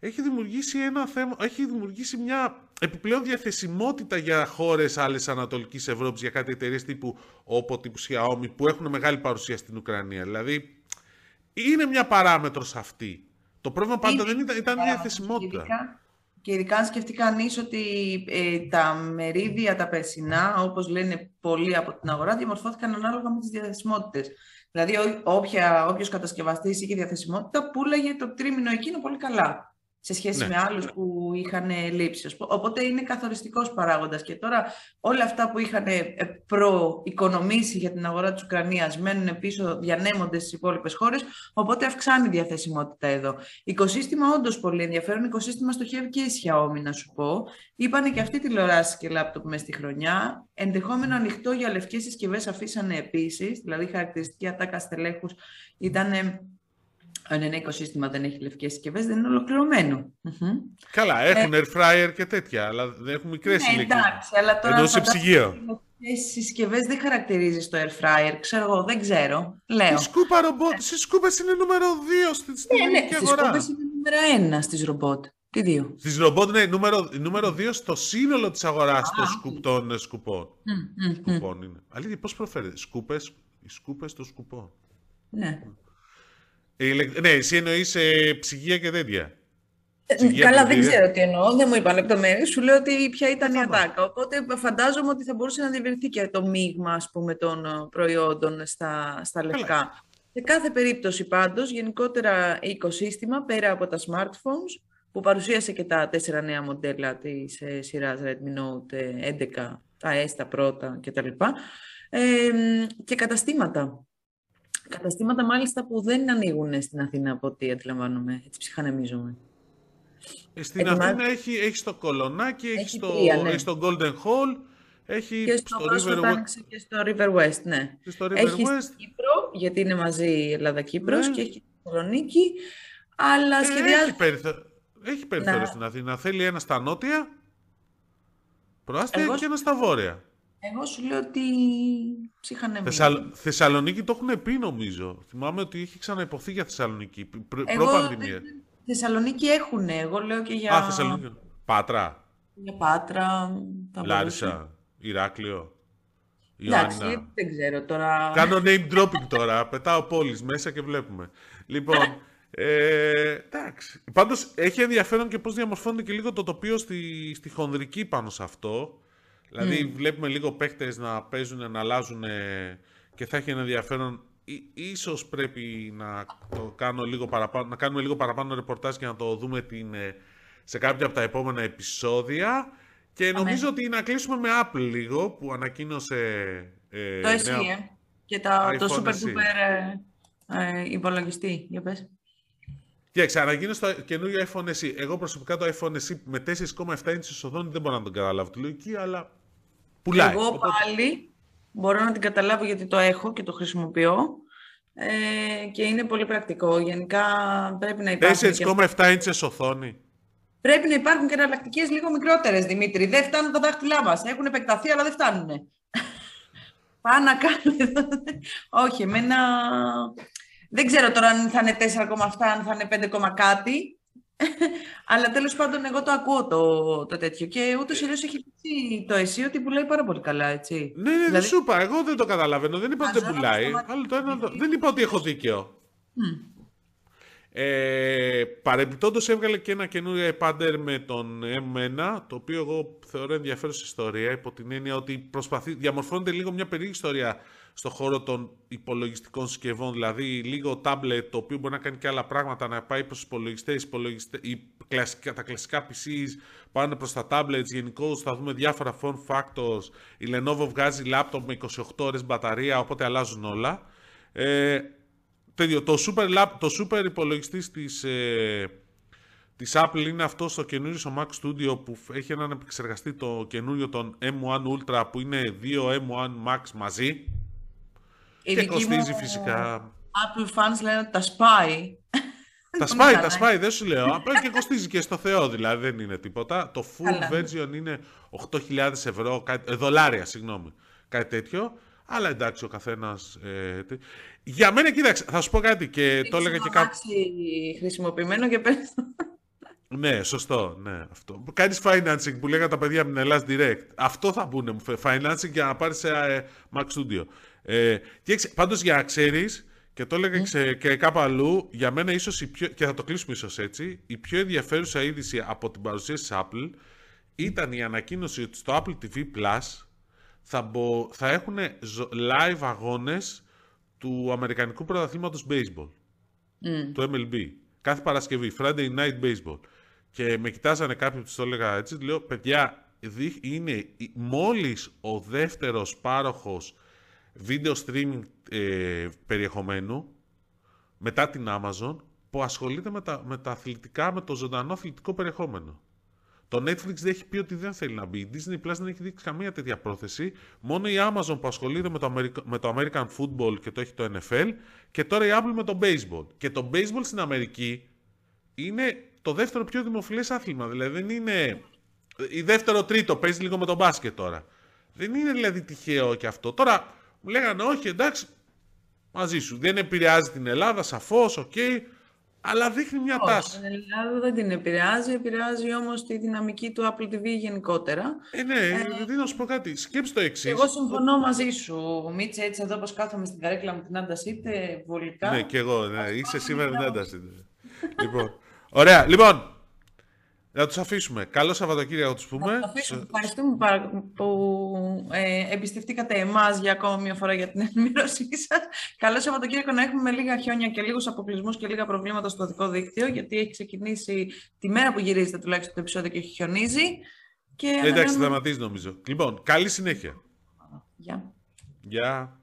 έχει δημιουργήσει ένα θέμα, έχει δημιουργήσει μια επιπλέον διαθεσιμότητα για χώρες άλλες Ανατολικής Ευρώπης, για κάτι εταιρείες τύπου Oppo, τύπου Xiaomi, που έχουν μεγάλη παρουσία στην Ουκρανία. Δηλαδή, είναι μια παράμετρος αυτή. Το πρόβλημα πάντα δεν ήταν, ήταν η διαθεσιμότητα.
Και ειδικά αν σκεφτεί κανεί ότι ε, τα μερίδια, τα περσινά, όπως λένε πολλοί από την αγορά, διαμορφώθηκαν ανάλογα με τις διαθεσιμότητες. Δηλαδή, όποιος κατασκευαστής είχε διαθεσιμότητα, πουλάγε το τρίμηνο εκείνο πολύ καλά σε σχέση ναι. με άλλους που είχαν λήψει. Οπότε είναι καθοριστικός παράγοντας. Και τώρα όλα αυτά που είχαν ε, προοικονομήσει για την αγορά της Ουκρανίας μένουν πίσω, διανέμονται στις υπόλοιπες χώρες, οπότε αυξάνει η διαθεσιμότητα εδώ. Οικοσύστημα όντως πολύ ενδιαφέρον, οικοσύστημα στοχεύει και η Xiaomi να σου πω. Είπανε και αυτή τηλεοράση και λάπτοπ μέσα στη χρονιά. Ενδεχόμενο ανοιχτό για λευκές συσκευές αφήσανε επίσης, δηλαδή χαρακτηριστική ατάκα στελέχους ήταν αν ένα οικοσύστημα δεν έχει λευκές συσκευές, δεν είναι ολοκληρωμένο.
Καλά, έχουν ε, air fryer και τέτοια, αλλά δεν έχουν μικρές
ναι, εντάξει, αλλά τώρα.
Ενώ σε ψυγείο.
Οι συσκευές δεν χαρακτηρίζει το air fryer, ξέρω εγώ, δεν ξέρω. Λέω.
Η σκούπα ρομπότ, οι σκούπε είναι νούμερο 2 στην
ναι, ναι, αγορά. Οι σκούπε είναι νούμερο 1 στις ρομπότ. Τι δύο;
Στις ρομπότ, ναι, νούμερο, νούμερο 2 στο σύνολο της αγοράς των σκουπ, των σκουπών. Mm, σκουπών είναι. Αλήθεια, πώς προφέρετε. Σκούπες, οι σκούπες των σκουπών.
Ναι.
Ναι, εσύ εννοείς ε, ψυγεία και τέτοια.
Ε, καλά, δεν ξέρω τι εννοώ, δεν μου είπαν λεπτομέρειες. Σου λέω ότι ποια ήταν η ατάκα. Οπότε φαντάζομαι ότι θα μπορούσε να διευρυνθεί και το μείγμα ας πούμε, των ε, προϊόντων στα, στα λευκά. Σε κάθε περίπτωση πάντως, γενικότερα οικοσύστημα πέρα από τα smartphones, που παρουσίασε και τα τέσσερα νέα μοντέλα της ε, σειράς Redmi Note 11, τα S, τα πρώτα κτλ. Ε, και καταστήματα. Καταστήματα μάλιστα που δεν ανοίγουν στην Αθήνα από ό,τι αντιλαμβάνομαι. Έτσι ψυχανεμίζομαι.
Ε, στην Αθήνα έχει, έχει το Κολονάκι, έχει, έχει, στο, ναι. έχει στο Golden Hall, έχει
και στο, στο River West. Και στο River West, ναι.
Και στο River
έχει
West.
Στην Κύπρο, γιατί είναι μαζί η Ελλάδα-Κύπρος ναι. και έχει στη Θεσσαλονίκη, αλλά ε, σχεδιάζει...
Έχει, περιθω... έχει περιθώριο ναι. στην Αθήνα. Θέλει ένα στα νότια, προάστια Εγώ... και ένα στα βόρεια.
Εγώ σου λέω ότι ψυχανέμει.
Θεσσαλ... Θεσσαλονίκη το έχουν πει νομίζω. Θυμάμαι ότι είχε ξαναυποθεί για Θεσσαλονίκη. Προ... Εγώ... Προπανδημία.
Θεσσαλονίκη έχουν. Εγώ λέω και για.
Α, Θεσσαλονίκη. Πάτρα.
Για Πάτρα.
Λάρισα. Ηράκλειο.
Εντάξει, δεν ξέρω τώρα.
Κάνω name dropping τώρα. Πετάω πόλεις μέσα και βλέπουμε. Λοιπόν. Ε, εντάξει. Πάντως έχει ενδιαφέρον και πώς διαμορφώνεται και λίγο το τοπίο στη, στη χονδρική πάνω σε αυτό. Δηλαδή βλέπουμε λίγο παίχτες να παίζουν, να αλλάζουν και θα έχει ένα ενδιαφέρον. Ίσως πρέπει να, το κάνω λίγο παραπάνω, να κάνουμε λίγο παραπάνω ρεπορτάζ και να το δούμε την, ε, σε κάποια από τα επόμενα επεισόδια. Και νομίζω ότι να κλείσουμε με Apple λίγο που ανακοίνωσε...
Ε, το SE ε, και τα, το super duper ε, ε, υπολογιστή. Για πες.
Κοίταξε, ανακοίνωσε το καινούριο iPhone SE. Εγώ προσωπικά το iPhone SE με 4,7 inches οθόνη δεν μπορώ να τον καταλάβω τη λογική, αλλά Πουλάει.
Εγώ πάλι μπορώ να την καταλάβω γιατί το έχω και το χρησιμοποιώ. Ε, και είναι πολύ πρακτικό. Γενικά πρέπει να υπάρχουν.
4,7 ίντσες οθόνη.
Πρέπει να υπάρχουν και εναλλακτικές λίγο μικρότερες, Δημήτρη. Δεν φτάνουν τα δάχτυλά μας. Έχουν επεκταθεί, αλλά δεν φτάνουν. (laughs) Πάνε να κάνουν. Όχι, εμένα. Δεν ξέρω τώρα αν θα είναι 4,7, αν θα είναι 5, κάτι. Αλλά τέλος πάντων, εγώ το ακούω το, το τέτοιο. Και ούτως ή άλλω έχει πει το εσύ ότι πουλάει πάρα πολύ καλά, έτσι.
Ναι, ναι, δηλαδή... δεν σου είπα. Εγώ δεν το καταλαβαίνω. Δεν είπα ότι δεν πουλάει. Αλλά το ένα, δεν είπα ότι έχω δίκαιο. Mm. Ε, Παρεμπιπτόντως έβγαλε και ένα καινούριο iPad με τον M1, το οποίο εγώ θεωρώ ενδιαφέρουσα ιστορία, υπό την έννοια ότι προσπαθεί, διαμορφώνεται λίγο μια περίεργη ιστορία στον χώρο των υπολογιστικών συσκευών, δηλαδή λίγο tablet το οποίο μπορεί να κάνει και άλλα πράγματα, να πάει προς υπολογιστές, υπολογιστές κλασικά, τα κλασικά PCs πάνε προς τα tablets, γενικώ θα δούμε διάφορα form factors, η Lenovo βγάζει laptop με 28 ώρες μπαταρία, οπότε αλλάζουν όλα. Ε, το super, lap, το super υπολογιστής της, ε, της Apple είναι αυτό στο καινούριο στο Mac Studio που έχει έναν επεξεργαστή το καινούριο τον M1 Ultra που είναι δύο M1 Max μαζί
η και κοστίζει φυσικά. Apple fans λένε ότι τα σπάει.
Τα σπάει, τα σπάει, δεν σου λέω. Απλά και κοστίζει και στο Θεό, δηλαδή δεν είναι τίποτα. Το full version είναι 8.000 ευρώ, ε, δολάρια, συγγνώμη. Κάτι τέτοιο. Αλλά εντάξει, ο καθένας. Ε, για μένα, κοίταξε, θα σου πω κάτι και το έλεγα και κάπου.
χρησιμοποιημένο και πες
ναι, σωστό. Ναι, αυτό. Κάνεις financing που λέγανε τα παιδιά με την Ελλάδα Direct. Αυτό θα πούνε μου. Financing για να πάρεις σε ε, Mac Studio. Ε, και πάντως για να ξέρεις, και Και το έλεγα mm. και κάπου αλλού, για μένα ίσως η πιο, και θα το κλείσουμε ίσως έτσι, η πιο ενδιαφέρουσα είδηση από την παρουσίαση της Apple ήταν η ανακοίνωση ότι στο Apple TV Plus θα, μπο, θα έχουν live αγώνες του Αμερικανικού Πρωταθλήματος Baseball, mm. του MLB. Κάθε Παρασκευή, Friday Night Baseball. Και με κοιτάζανε κάποιοι που το έλεγα έτσι, λέω, παιδιά, είναι μόλις ο δεύτερος πάροχος video streaming ε, περιεχομένου μετά την Amazon που ασχολείται με τα, με τα αθλητικά, με το ζωντανό αθλητικό περιεχόμενο. Το Netflix δεν έχει πει ότι δεν θέλει να μπει. Η Disney Plus δεν έχει δείξει καμία τέτοια πρόθεση. Μόνο η Amazon που ασχολείται με το, με το American Football και το έχει το NFL. Και τώρα η Apple με το Baseball. Και το Baseball στην Αμερική είναι το δεύτερο πιο δημοφιλές άθλημα. Δηλαδή δεν είναι... Η δεύτερο τρίτο παίζει λίγο με το μπάσκετ τώρα. Δεν είναι δηλαδή τυχαίο και αυτό. Τώρα μου λέγανε όχι εντάξει μαζί σου. Δεν επηρεάζει την Ελλάδα σαφώς, ok. Okay, αλλά δείχνει μια
όχι,
τάση.
Την Ελλάδα δεν την επηρεάζει, επηρεάζει όμως τη δυναμική του Apple TV γενικότερα.
Ε, ναι, ε, δεν να σου πω κάτι. Σκέψτε το εξής.
Εγώ συμφωνώ μαζί σου, Μίτσε, έτσι εδώ όπως κάθομαι στην καρέκλα με την Άντα Σίτε, βολικά.
Ναι, και εγώ, ναι. Είσαι σήμερα την Άντα λοιπόν, Ωραία. Λοιπόν, να τους αφήσουμε. Καλό Σαββατοκύριακο να τους πούμε. Να
αφήσουμε. Ευχαριστούμε που ε, εμπιστευτήκατε εμάς για ακόμα μια φορά για την ενημέρωσή σας. Καλό Σαββατοκύριακο να έχουμε λίγα χιόνια και λίγους αποκλεισμούς και λίγα προβλήματα στο δικό δίκτυο, γιατί έχει ξεκινήσει τη μέρα που γυρίζετε τουλάχιστον το επεισόδιο και έχει χιονίζει.
Και Εντάξει, σταματήσει νομίζω. Λοιπόν, καλή συνέχεια.
Γεια.
Γεια.